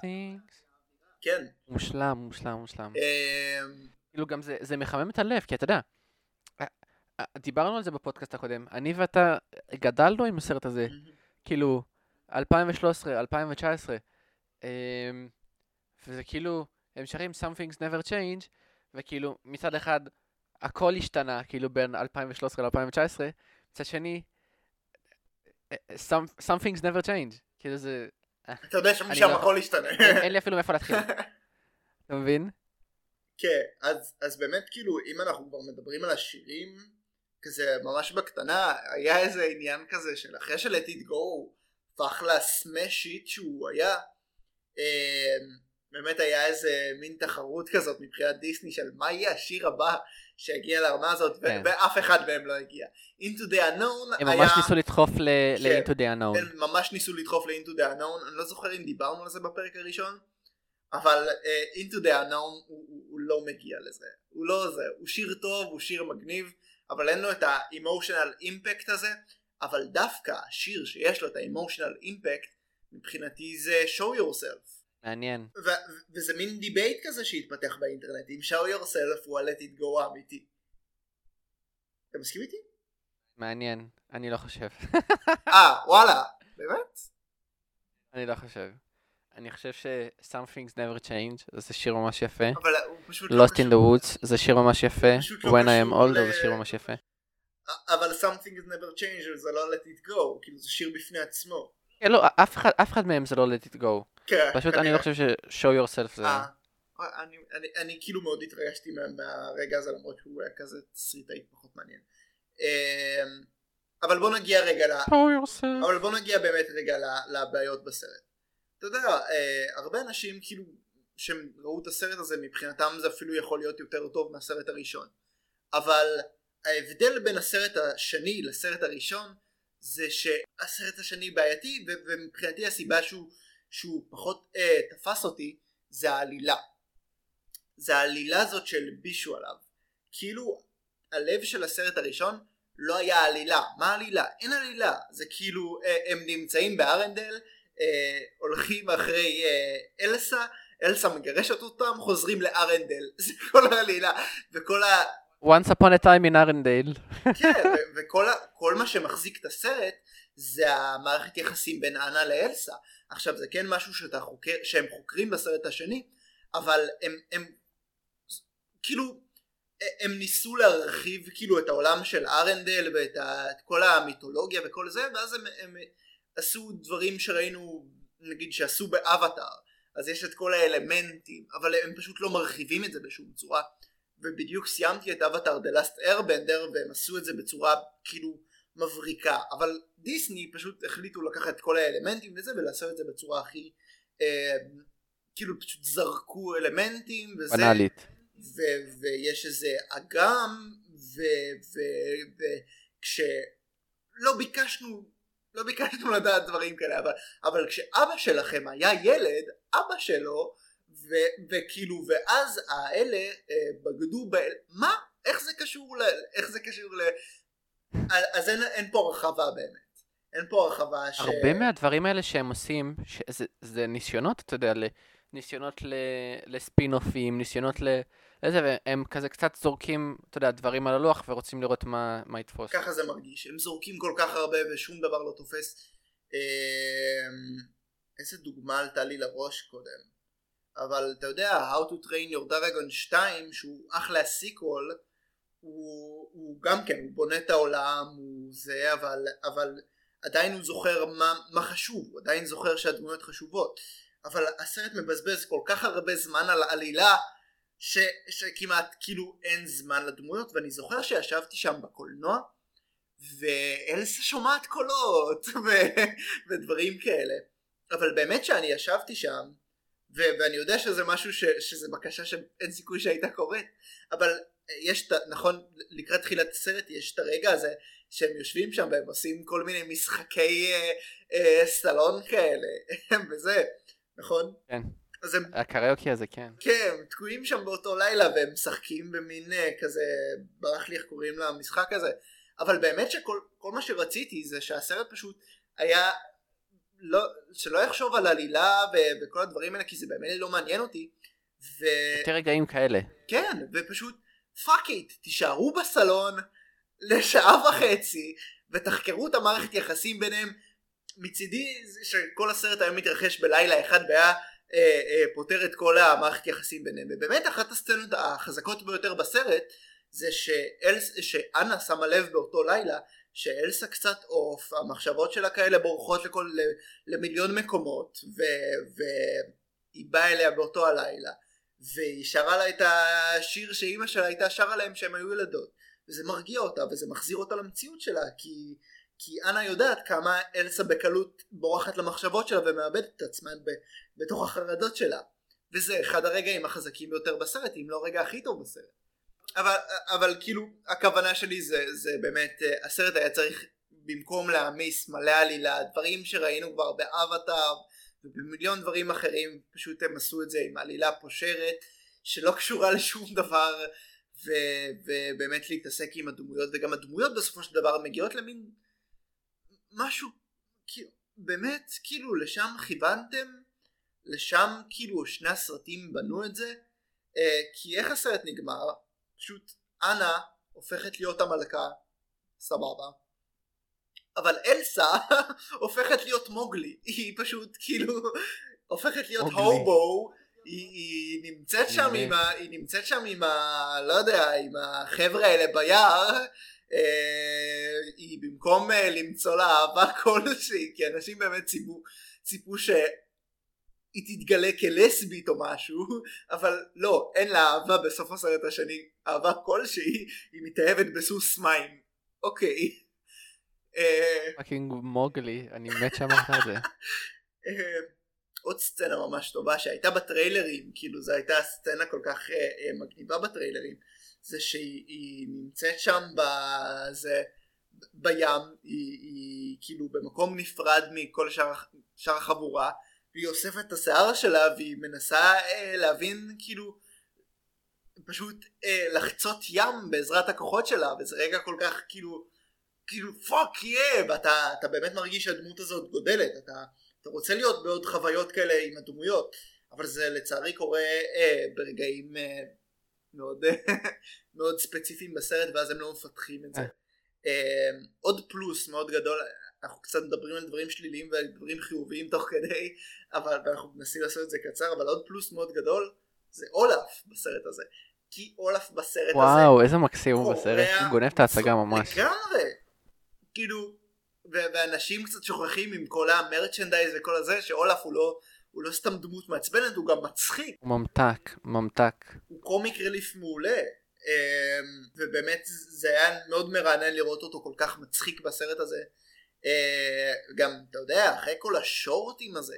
כן. מושלם, מושלם, מושלם. אמ, כאילו גם זה, זה מחמם את הלב, כי אתה יודע, אה, אה, דיברנו על זה בפודקאסט הקודם, אני ואתה גדלנו עם הסרט הזה, כאילו, 2013, 2019, אמ, וזה כאילו, הם שרים Some Things Never Change, וכאילו, מצד אחד, הכל השתנה, כאילו, בין 2013 ל-2019, מצד שני, some, some Things Never Change, כאילו זה, אתה יודע שמשם לא- הכל ישתנה אין, אין לי אפילו מאיפה להתחיל, אתה מבין? כן אז, אז באמת כאילו אם אנחנו כבר מדברים על השירים כזה ממש בקטנה היה איזה עניין כזה של אחרי של let it go הפך לסמאש שיט שהוא היה אמ, באמת היה איזה מין תחרות כזאת מבחינת דיסני של מה יהיה השיר הבא שיגיע לרמה הזאת כן. ואף אחד מהם לא הגיע into the unknown הם היה ממש ניסו לדחוף ל- כן. ל-Into the Unknown. הם ממש ניסו לדחוף ל-into the unknown אני לא זוכר אם דיברנו על זה בפרק הראשון אבל uh, into the unknown הוא, הוא, הוא לא מגיע לזה הוא לא זה הוא שיר טוב הוא שיר מגניב אבל אין לו את ה-emotional impact הזה אבל דווקא השיר שיש לו את ה-emotional impact מבחינתי זה show yourself מעניין. ו- וזה מין debate כזה שהתפתח באינטרנט אם show yourself הוא ה-let it go האמיתי אתה מסכים איתי? מעניין, אני לא חושב. אה וואלה באמת? אני לא חושב. אני חושב ש- Some Things Never Change זה שיר ממש יפה. אבל הוא פשוט לא Lost in the Woods זה שיר ממש יפה. לא When I am older ל- זה שיר ממש יפה. אבל something is never changed זה לא let it go כאילו זה שיר בפני עצמו כן, לא, אף אחד- אף אחד מהם זה לא let it go. כן, פשוט אני כנראה. לא חושב ש- show yourself זה... אה, אני, אני, אני כאילו מאוד התרגשתי מה, מהרגע הזה למרות שהוא היה כזה תסריטאי פחות מעניין אמ, אבל בוא נגיע רגע ל... אבל בוא נגיע באמת רגע לבעיות בסרט. אתה יודע, אה, הרבה אנשים כאילו שהם ראו את הסרט הזה מבחינתם זה אפילו יכול להיות יותר טוב מהסרט הראשון. אבל ההבדל בין הסרט השני לסרט הראשון זה שהסרט השני בעייתי ומבחינתי הסיבה שהוא, שהוא פחות אה, תפס אותי זה העלילה. זה העלילה הזאת שהלבישו עליו. כאילו הלב של הסרט הראשון לא היה עלילה. מה עלילה? אין עלילה. זה כאילו אה, הם נמצאים בארנדל, אה, הולכים אחרי אה, אלסה, אלסה מגרשת אותם, חוזרים לארנדל. זה כל העלילה. וכל ה... Once upon a time in Arendale. כן, וכל ה... כל מה שמחזיק את הסרט זה המערכת יחסים בין אנה לאלסה. עכשיו זה כן משהו שאתה חוקר, שהם חוקרים בסרט השני, אבל הם, הם כאילו הם ניסו להרחיב כאילו את העולם של ארנדל ואת ה, כל המיתולוגיה וכל זה ואז הם, הם עשו דברים שראינו נגיד שעשו באבטאר אז יש את כל האלמנטים אבל הם פשוט לא מרחיבים את זה בשום צורה ובדיוק סיימתי את אבטאר The Last Airbender והם עשו את זה בצורה כאילו מבריקה אבל דיסני פשוט החליטו לקחת את כל האלמנטים וזה ולעשות את זה בצורה הכי אה, כאילו פשוט זרקו אלמנטים וזה בנאלית. ו- ויש איזה אגם וכשלא ביקשנו לא ביקשנו לדעת דברים כאלה אבל, אבל כשאבא שלכם היה ילד אבא שלו ו- וכאילו ואז האלה אה, בגדו ב... מה? איך זה קשור ל... איך זה קשור ל... אז אין, אין פה הרחבה באמת. אין פה הרחבה ש... הרבה מהדברים האלה שהם עושים, ש- זה- זה ניסיונות, אתה יודע, ניסיונות ל- לספין-אופים, ניסיונות ל... איזה, והם כזה קצת זורקים, אתה יודע, דברים על הלוח ורוצים לראות מה מה יתפוס. ככה זה מרגיש הם זורקים כל כך הרבה ושום דבר לא תופס. אמ, איזה דוגמה עלתה לי לראש קודם. אבל אתה יודע How to Train Your Dragon 2 שהוא אחלה sequel הוא, הוא גם כן הוא בונה את העולם הוא זה אבל, אבל עדיין הוא זוכר מה, מה חשוב הוא עדיין זוכר שהדמויות חשובות אבל הסרט מבזבז כל כך הרבה זמן על העלילה ש, שכמעט כאילו אין זמן לדמויות ואני זוכר שישבתי שם בקולנוע ואלסה שומעת קולות ו- ודברים כאלה. אבל באמת שאני ישבתי שם, ו- ואני יודע שזה משהו ש- שזה בקשה שאין סיכוי שהייתה קורית, אבל יש, את- נכון, לקראת תחילת הסרט יש את הרגע הזה שהם יושבים שם והם עושים כל מיני משחקי אה, אה, סלון כאלה, וזה, נכון? כן. אז הם הקריוקי הזה, כן. כן, הם תקועים שם באותו לילה והם משחקים במין אה, כזה, ברח לי איך קוראים למשחק הזה, אבל באמת שכל כל מה שרציתי זה שהסרט פשוט היה, לא, שלא יחשוב על עלילה ו- וכל הדברים האלה כי זה באמת לא מעניין אותי, ו... יותר רגעים כאלה. כן, ופשוט fuck it, תישארו בסלון לשעה וחצי ותחקרו את המערכת יחסים ביניהם. מצידי שכל הסרט היה מתרחש בלילה אחד והיה אה, אה, פותר את כל המערכת יחסים ביניהם. ובאמת אחת הסצנות החזקות ביותר בסרט זה שאלס, שאנה שמה לב באותו לילה שאלסה קצת עוף, המחשבות שלה כאלה בורחות לכל, למיליון מקומות ו, והיא באה אליה באותו הלילה והיא שרה לה את השיר שאימא שלה הייתה שרה להם כשהם היו ילדות. וזה מרגיע אותה וזה מחזיר אותה למציאות שלה כי, כי אנה יודעת כמה אלסה בקלות בורחת למחשבות שלה ומאבדת את עצמה ב, בתוך החרדות שלה. וזה אחד הרגעים החזקים ביותר בסרט אם לא הרגע הכי טוב בסרט. אבל, אבל כאילו הכוונה שלי זה, זה באמת אה, הסרט היה צריך במקום להעמיס מלא עלילה דברים שראינו כבר באבטאר ובמיליון דברים אחרים פשוט הם עשו את זה עם עלילה פושרת שלא קשורה לשום דבר ו, ובאמת להתעסק עם הדמויות וגם הדמויות בסופו של דבר מגיעות למין משהו כאילו באמת כאילו לשם כיוונתם לשם כאילו שני הסרטים בנו את זה אה, כי איך הסרט נגמר? פשוט אנה הופכת להיות המלכה סבבה אבל אלסה הופכת להיות מוגלי. היא פשוט כאילו הופכת להיות מוגלי. הובו. היא, היא נמצאת שם. עם ה... היא נמצאת שם עם ה... לא יודע, עם החבר'ה האלה ביער. אה, היא במקום אה, למצוא לה אהבה כלשהי כי אנשים באמת ציפו, ציפו שהיא תתגלה כלסבית או משהו אבל לא, אין לה אהבה בסוף הסרט השני. אהבה כלשהי היא מתאהבת בסוס מים. אוקיי fucking מוגלי, אני מת שאמרת את זה. אה, עוד סצנה ממש טובה שהייתה בטריילרים כאילו זו הייתה סצנה כל כך אה, אה, מגניבה בטריילרים זה שהיא היא נמצאת שם בזה, בים היא, היא כאילו במקום נפרד מכל שאר, שאר החבורה והיא אוספת את השיער שלה והיא מנסה אה, להבין כאילו פשוט אה, לחצות ים בעזרת הכוחות שלה וזה רגע כל כך כאילו כאילו fuck yeah ואתה אתה באמת מרגיש שהדמות הזאת גודלת אתה, אתה רוצה להיות בעוד חוויות כאלה עם הדמויות אבל זה לצערי קורה אה, ברגעים אה, מאוד מאוד ספציפיים בסרט ואז הם לא מפתחים את זה אה. אה, עוד פלוס מאוד גדול אנחנו קצת מדברים על דברים שליליים ועל דברים חיוביים תוך כדי אבל אנחנו מנסים לעשות את זה קצר אבל עוד פלוס מאוד גדול זה אולף בסרט הזה כי אולף בסרט הזה וואו, איזה מקסים הוא בסרט, הוא גונב את ההצגה ממש. לגמרי. כאילו, ואנשים קצת שוכחים עם כל המרצ'נדייז וכל הזה, שאולף הוא לא, הוא לא סתם דמות מעצבנת, הוא גם מצחיק, הוא ממתק, ממתק. הוא קומיק רליף מעולה. אמ, ובאמת זה היה מאוד מרענן לראות אותו כל כך מצחיק בסרט הזה. אה, גם, אתה יודע, אחרי כל השורטים הזה,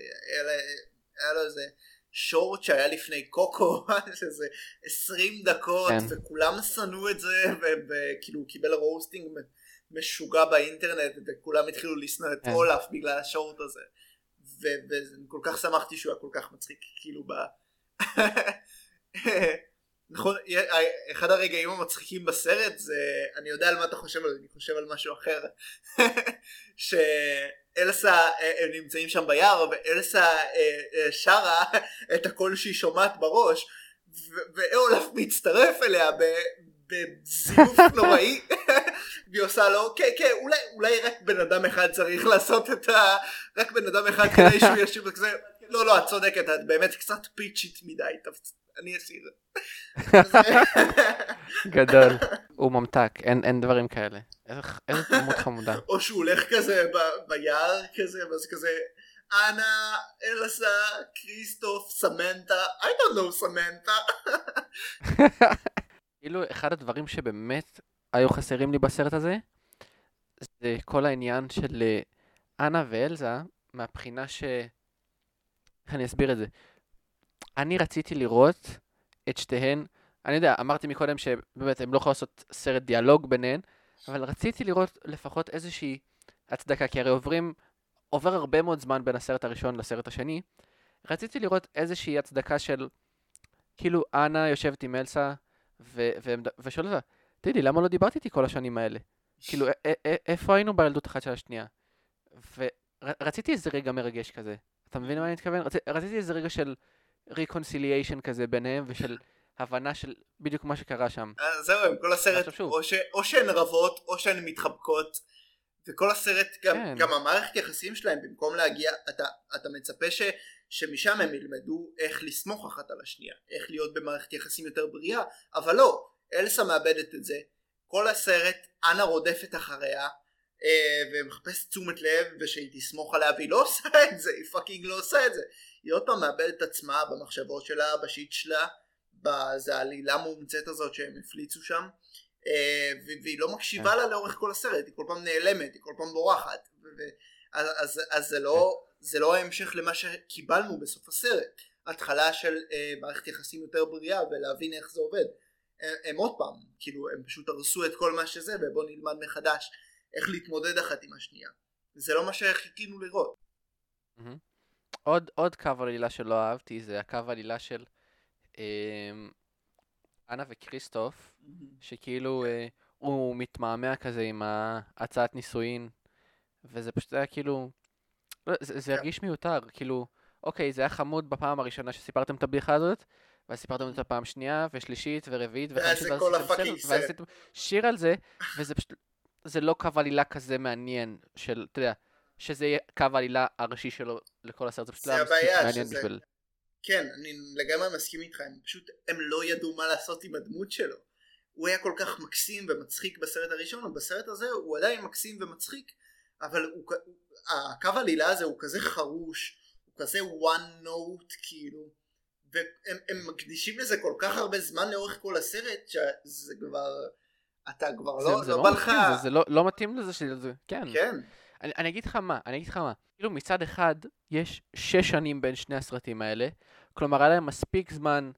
היה לו איזה שורט שהיה לפני קוקו, איזה 20 דקות, כן. וכולם שנאו את זה, וכאילו הוא קיבל רוסטינג משוגע באינטרנט, וכולם התחילו לשנוא את כן. אולף בגלל השורט הזה. ו- ואני כל כך שמחתי שהוא היה כל כך מצחיק, כאילו ב... נכון, אחד הרגעים המצחיקים בסרט זה, אני יודע על מה אתה חושב, אבל אני חושב על משהו אחר. שאלסה, אה, הם נמצאים שם ביער, ואלסה אה, אה, שרה את הקול שהיא שומעת בראש, ואולף מצטרף אליה בזיוף נוראי, והיא עושה לו, כן, כן, אולי, אולי רק בן אדם אחד צריך לעשות את ה... רק בן אדם אחד כדי שהוא ישיב כזה, לא, לא, את צודקת, את באמת קצת פיצ'ית מדי, אני אסיר. גדול. הוא ממתק, אין אין דברים כאלה. איזה- דמות חמודה. או שהוא הולך כזה ב- ביער כזה, ואז כזה, אנה, אלסה, כריסטוף, סמנטה, I don't know סמנטה. כאילו, אחד הדברים שבאמת היו חסרים לי בסרט הזה, זה כל העניין של אה, אנה ואלזה, מהבחינה ש... איך אני אסביר את זה? אני רציתי לראות את שתיהן, אני יודע, אמרתי מקודם שבאמת הן לא יכולות לעשות סרט דיאלוג ביניהן, אבל רציתי לראות לפחות איזושהי הצדקה, כי הרי עוברים, עובר הרבה מאוד זמן בין הסרט הראשון לסרט השני, רציתי לראות איזושהי הצדקה של, כאילו, אנה יושבת עם אלסה, ו- ו- ושואלת אותה, תגידי, למה לא דיברת איתי כל השנים האלה? כאילו, איפה היינו בילדות אחת של השנייה? ורציתי איזה רגע מרגש כזה. אתה מבין מה אני מתכוון? רצ... רציתי איזה רגע של reconciliation כזה ביניהם, ושל הבנה של בדיוק מה שקרה שם. אה, זהו, הם כל הסרט. או שהן רבות, או שהן מתחבקות, וכל הסרט, גם, כן. גם המערכת יחסים שלהם, במקום להגיע, אתה, אתה מצפה ש... שמשם הם ילמדו איך לסמוך אחת על השנייה, איך להיות במערכת יחסים יותר בריאה, אבל לא, אלסה מאבדת את זה, כל הסרט, אנה רודפת אחריה, אה, ומחפשת תשומת לב ושהיא תסמוך עליה והיא לא עושה את זה, היא fucking לא עושה את זה. היא עוד פעם מאבדת את עצמה במחשבות שלה, ב shit שלה, בזה העלילה המומצאת הזאת שהם הפליצו שם, אה, והיא לא מקשיבה לה לאורך כל הסרט, היא כל פעם נעלמת, היא כל פעם בורחת, אז, אז, אז זה, לא, זה לא ההמשך למה שקיבלנו בסוף הסרט, התחלה של אה, מערכת יחסים יותר בריאה ולהבין איך זה עובד. הם, עוד פעם, כאילו הם פשוט הרסו את כל מה שזה ובואו נלמד מחדש איך להתמודד אחת עם השנייה. זה לא מה שחיכינו לראות. מהמם. עוד, עוד קו עלילה שלא אהבתי, זה הקו עלילה של אמ, אנה וכריסטוף, שכאילו אה, הוא מתמהמה כזה עם ההצעת נישואין, וזה פשוט היה כאילו, לא, זה, זה כן. הרגיש מיותר, כאילו, אוקיי, זה היה חמוד בפעם הראשונה שסיפרתם את הבדיחה הזאת, ואז סיפרתם אותה פעם שנייה, ושלישית, ורביעית, וחמישית, זה ואז עשיתם ואז. עשיתם שיר על זה, וזה פשוט, זה לא קו עלילה כזה מעניין, של, אתה יודע, שזה יהיה קו העלילה הראשי שלו לכל הסרט, זה פשוט לא מעניין שזה- בשביל... כן, אני לגמרי מסכים איתך, הם פשוט, הם לא ידעו מה לעשות עם הדמות שלו. הוא היה כל כך מקסים ומצחיק בסרט הראשון, ובסרט הזה הוא עדיין מקסים ומצחיק, אבל הוא, הקו העלילה הזה הוא כזה חרוש, הוא כזה one note כאילו, והם הם מקדישים לזה כל כך הרבה זמן לאורך כל הסרט, שזה כבר, אתה כבר זה, לא, זה לא לא בא לך, זה, זה לא, לא מתאים לזה שזה, כן. כן, אני, אני אגיד לך מה, אני אגיד לך מה. כאילו מצד אחד, יש שש שנים בין שני הסרטים האלה, כלומר היה להם מספיק זמן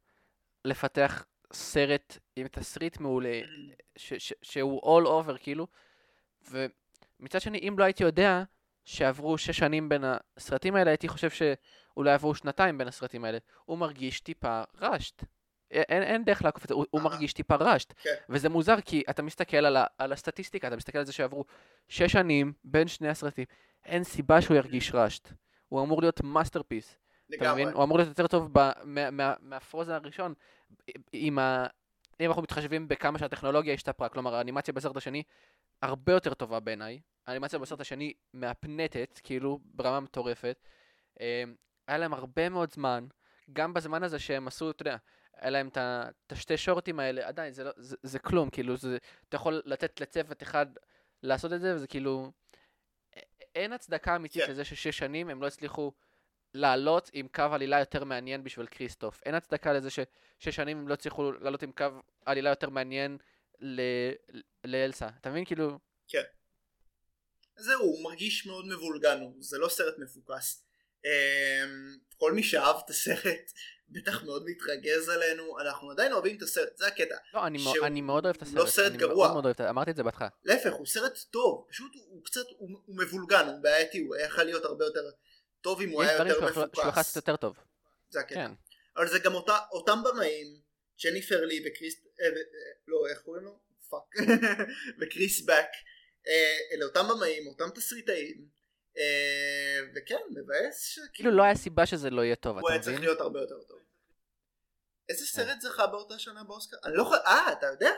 לפתח סרט עם תסריט מעולה, ש, ש, שהוא all over כאילו, ומצד שני, אם לא הייתי יודע שעברו שש שנים בין הסרטים האלה, הייתי חושב שאולי עברו שנתיים בין הסרטים האלה. הוא מרגיש טיפה rushed. אין, אין דרך לעקוף את זה, הוא, הוא אה. מרגיש טיפה rushed. כן. וזה מוזר כי אתה מסתכל על, ה, על הסטטיסטיקה, אתה מסתכל על זה שעברו שש שנים בין שני הסרטים, אין סיבה שהוא ירגיש rushed. הוא אמור להיות masterpiece. לגמרי. הוא אמור להיות יותר טוב ב, מה, מה, מה Frozen הראשון. עם ה... אם אנחנו מתחשבים בכמה שהטכנולוגיה השתפרה, כלומר האנימציה בסרט השני הרבה יותר טובה בעיניי. האנימציה בסרט השני מהפנטת, כאילו, ברמה מטורפת. היה להם הרבה מאוד זמן, גם בזמן הזה שהם עשו, אתה יודע, היה להם את השתי שורטים האלה, עדיין, זה, לא, זה, זה כלום, כאילו, זה, אתה יכול לתת לצוות אחד לעשות את זה, וזה כאילו... אין הצדקה אמיתית כן. לזה ששש שנים הם לא הצליחו לעלות עם קו עלילה יותר מעניין בשביל כריסטוף. אין הצדקה לזה ששש שנים הם לא הצליחו לעלות עם קו עלילה יותר מעניין ל- לאלסה. אתה מבין? כאילו... זהו, הוא מרגיש מאוד מבולגן, זה לא סרט מפוקס. אמ, כל מי שאהב את הסרט בטח מאוד מתרגז עלינו, אנחנו עדיין אוהבים את הסרט, זה הקטע. לא, אני, שהוא אני מאוד אוהב את הסרט. לא סרט גרוע. מאוד מאוד אוהב אמרתי את זה בהתחלה. להפך, הוא סרט טוב, פשוט הוא, הוא קצת, הוא, הוא מבולגן, הוא בעייתי, הוא היה יכול להיות הרבה יותר טוב אם הוא יש היה דברים יותר שהוא יכול- שהוא יכול לעשות מפוקס. יותר טוב. זה הקטע. כן. אבל זה גם אותה, אותם במאים, ג'ניפר לי וקריס, אה, אה, לא, איך קוראים לו? fuck. וקריס בק, אה, אלה אותם במאים, אותם תסריטאים, וכן, מבאס שכאילו כאילו לא היה סיבה שזה לא יהיה טוב, הוא אתה היה צריך מבין? להיות הרבה יותר טוב. איזה כן. סרט זכה באותה שנה באוסקר? אני לא יכול... אה, אתה יודע?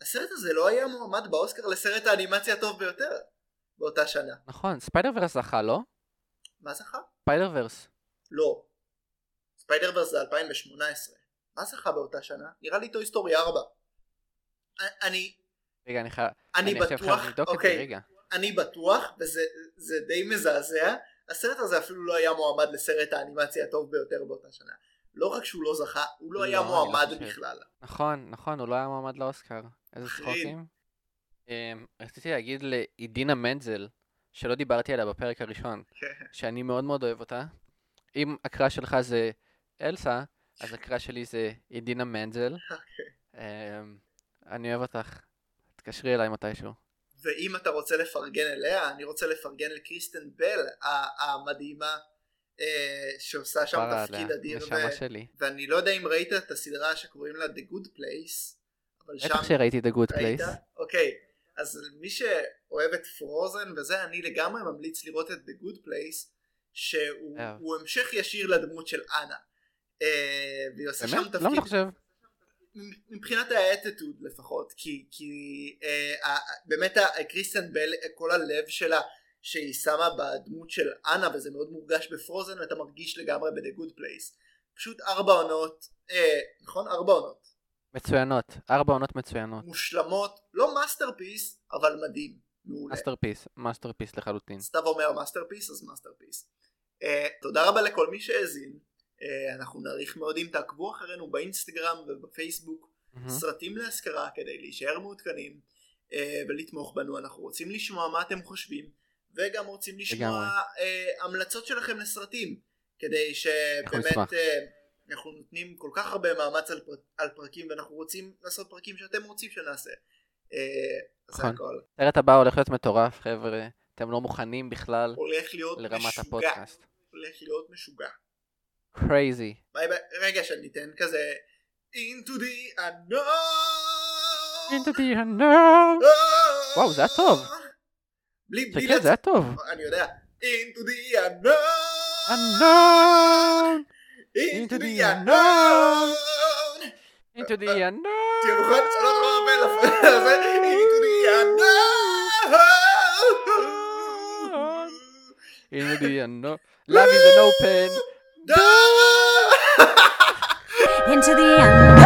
הסרט הזה לא היה מועמד באוסקר לסרט האנימציה הטוב ביותר באותה שנה. נכון, Spider-Verse זכה, לא? מה זכה? Spider-Verse. לא. Spider-Verse זה 2018. מה זכה באותה שנה? נראה לי Toy Story 4. אני, רגע, אני חייב... אני אני עכשיו בטוח, חייב לבדוק את זה, אוקיי, רגע. אני בטוח, וזה זה די מזעזע, הסרט הזה אפילו לא היה מועמד לסרט האנימציה הטוב ביותר באותה שנה. לא רק שהוא לא זכה, הוא לא לא, היה לא מועמד חושב. בכלל. נכון, נכון, הוא לא היה מועמד לאוסקר. איזה. צחוקים. אמ, רציתי להגיד לעידינה מנזל, שלא דיברתי עליה בפרק הראשון, שאני מאוד מאוד אוהב אותה. אם הקרא שלך זה אלסה, אז הקרא שלי זה עידינה מנזל. אוקיי. אמ, אני אוהב אותך. תתקשרי אליי מתישהו. ואם אתה רוצה לפרגן אליה, אני רוצה לפרגן לקריסטן בל המדהימה, אה, שעושה שם תפקיד אדיר. ו-. ואני לא יודע אם ראית את הסדרה שקוראים לה The Good Place, אבל שם... בטח שראיתי The Good ראית? Place. אוקיי, אז מי שאוהב את פרוזן וזה, אני לגמרי ממליץ לראות את The Good Place, שהוא אה. המשך ישיר לדמות של אנה. והיא עושה שם? תפקיד... למה אתה חושב? מבחינת האטיטוד לפחות כי כי אה, ה- באמת קריסטן בל כל הלב שלה שהיא שמה בדמות של אנה וזה מאוד מורגש בפרוזן ואתה מרגיש לגמרי ב-The Good Place פשוט ארבע עונות אה, נכון ארבע עונות מצוינות. ארבע עונות מצוינות. מושלמות לא masterpiece אבל מדהים מעולה masterpiece. masterpiece לחלוטין. סתיו אומר masterpiece אז masterpiece אה, תודה רבה לכל מי שהאזין אה, אנחנו נעריך מאוד אם תעקבו אחרינו באינסטגרם ובפייסבוק מהמם. סרטים להשכרה כדי להישאר מעודכנים אה, ולתמוך בנו אנחנו רוצים לשמוע מה אתם חושבים וגם רוצים לשמוע. אה, המלצות שלכם לסרטים כדי שבאמת. אה, אנחנו נותנים כל כך הרבה מאמץ על, פר, על פרקים ואנחנו רוצים לעשות פרקים שאתם רוצים שנעשה אה, זה נכון. הכל הסרט הבא הולך להיות מטורף, חבר'ה. אתם לא מוכנים בכלל לרמת משוגע הפודקאסט. הולך להיות משוגע crazy. ביי ביי רגע שניתן כזה into the unknown into the unknown. וואו, זה היה טוב. בלי בלי שכן, זה היה טוב. אני יודע into the unknown unknown. into into the the unknown into the unknown. תהיה מוכן שלוש רבה לזה into the unknown into the unknown. Love is an open. door Into the unknown.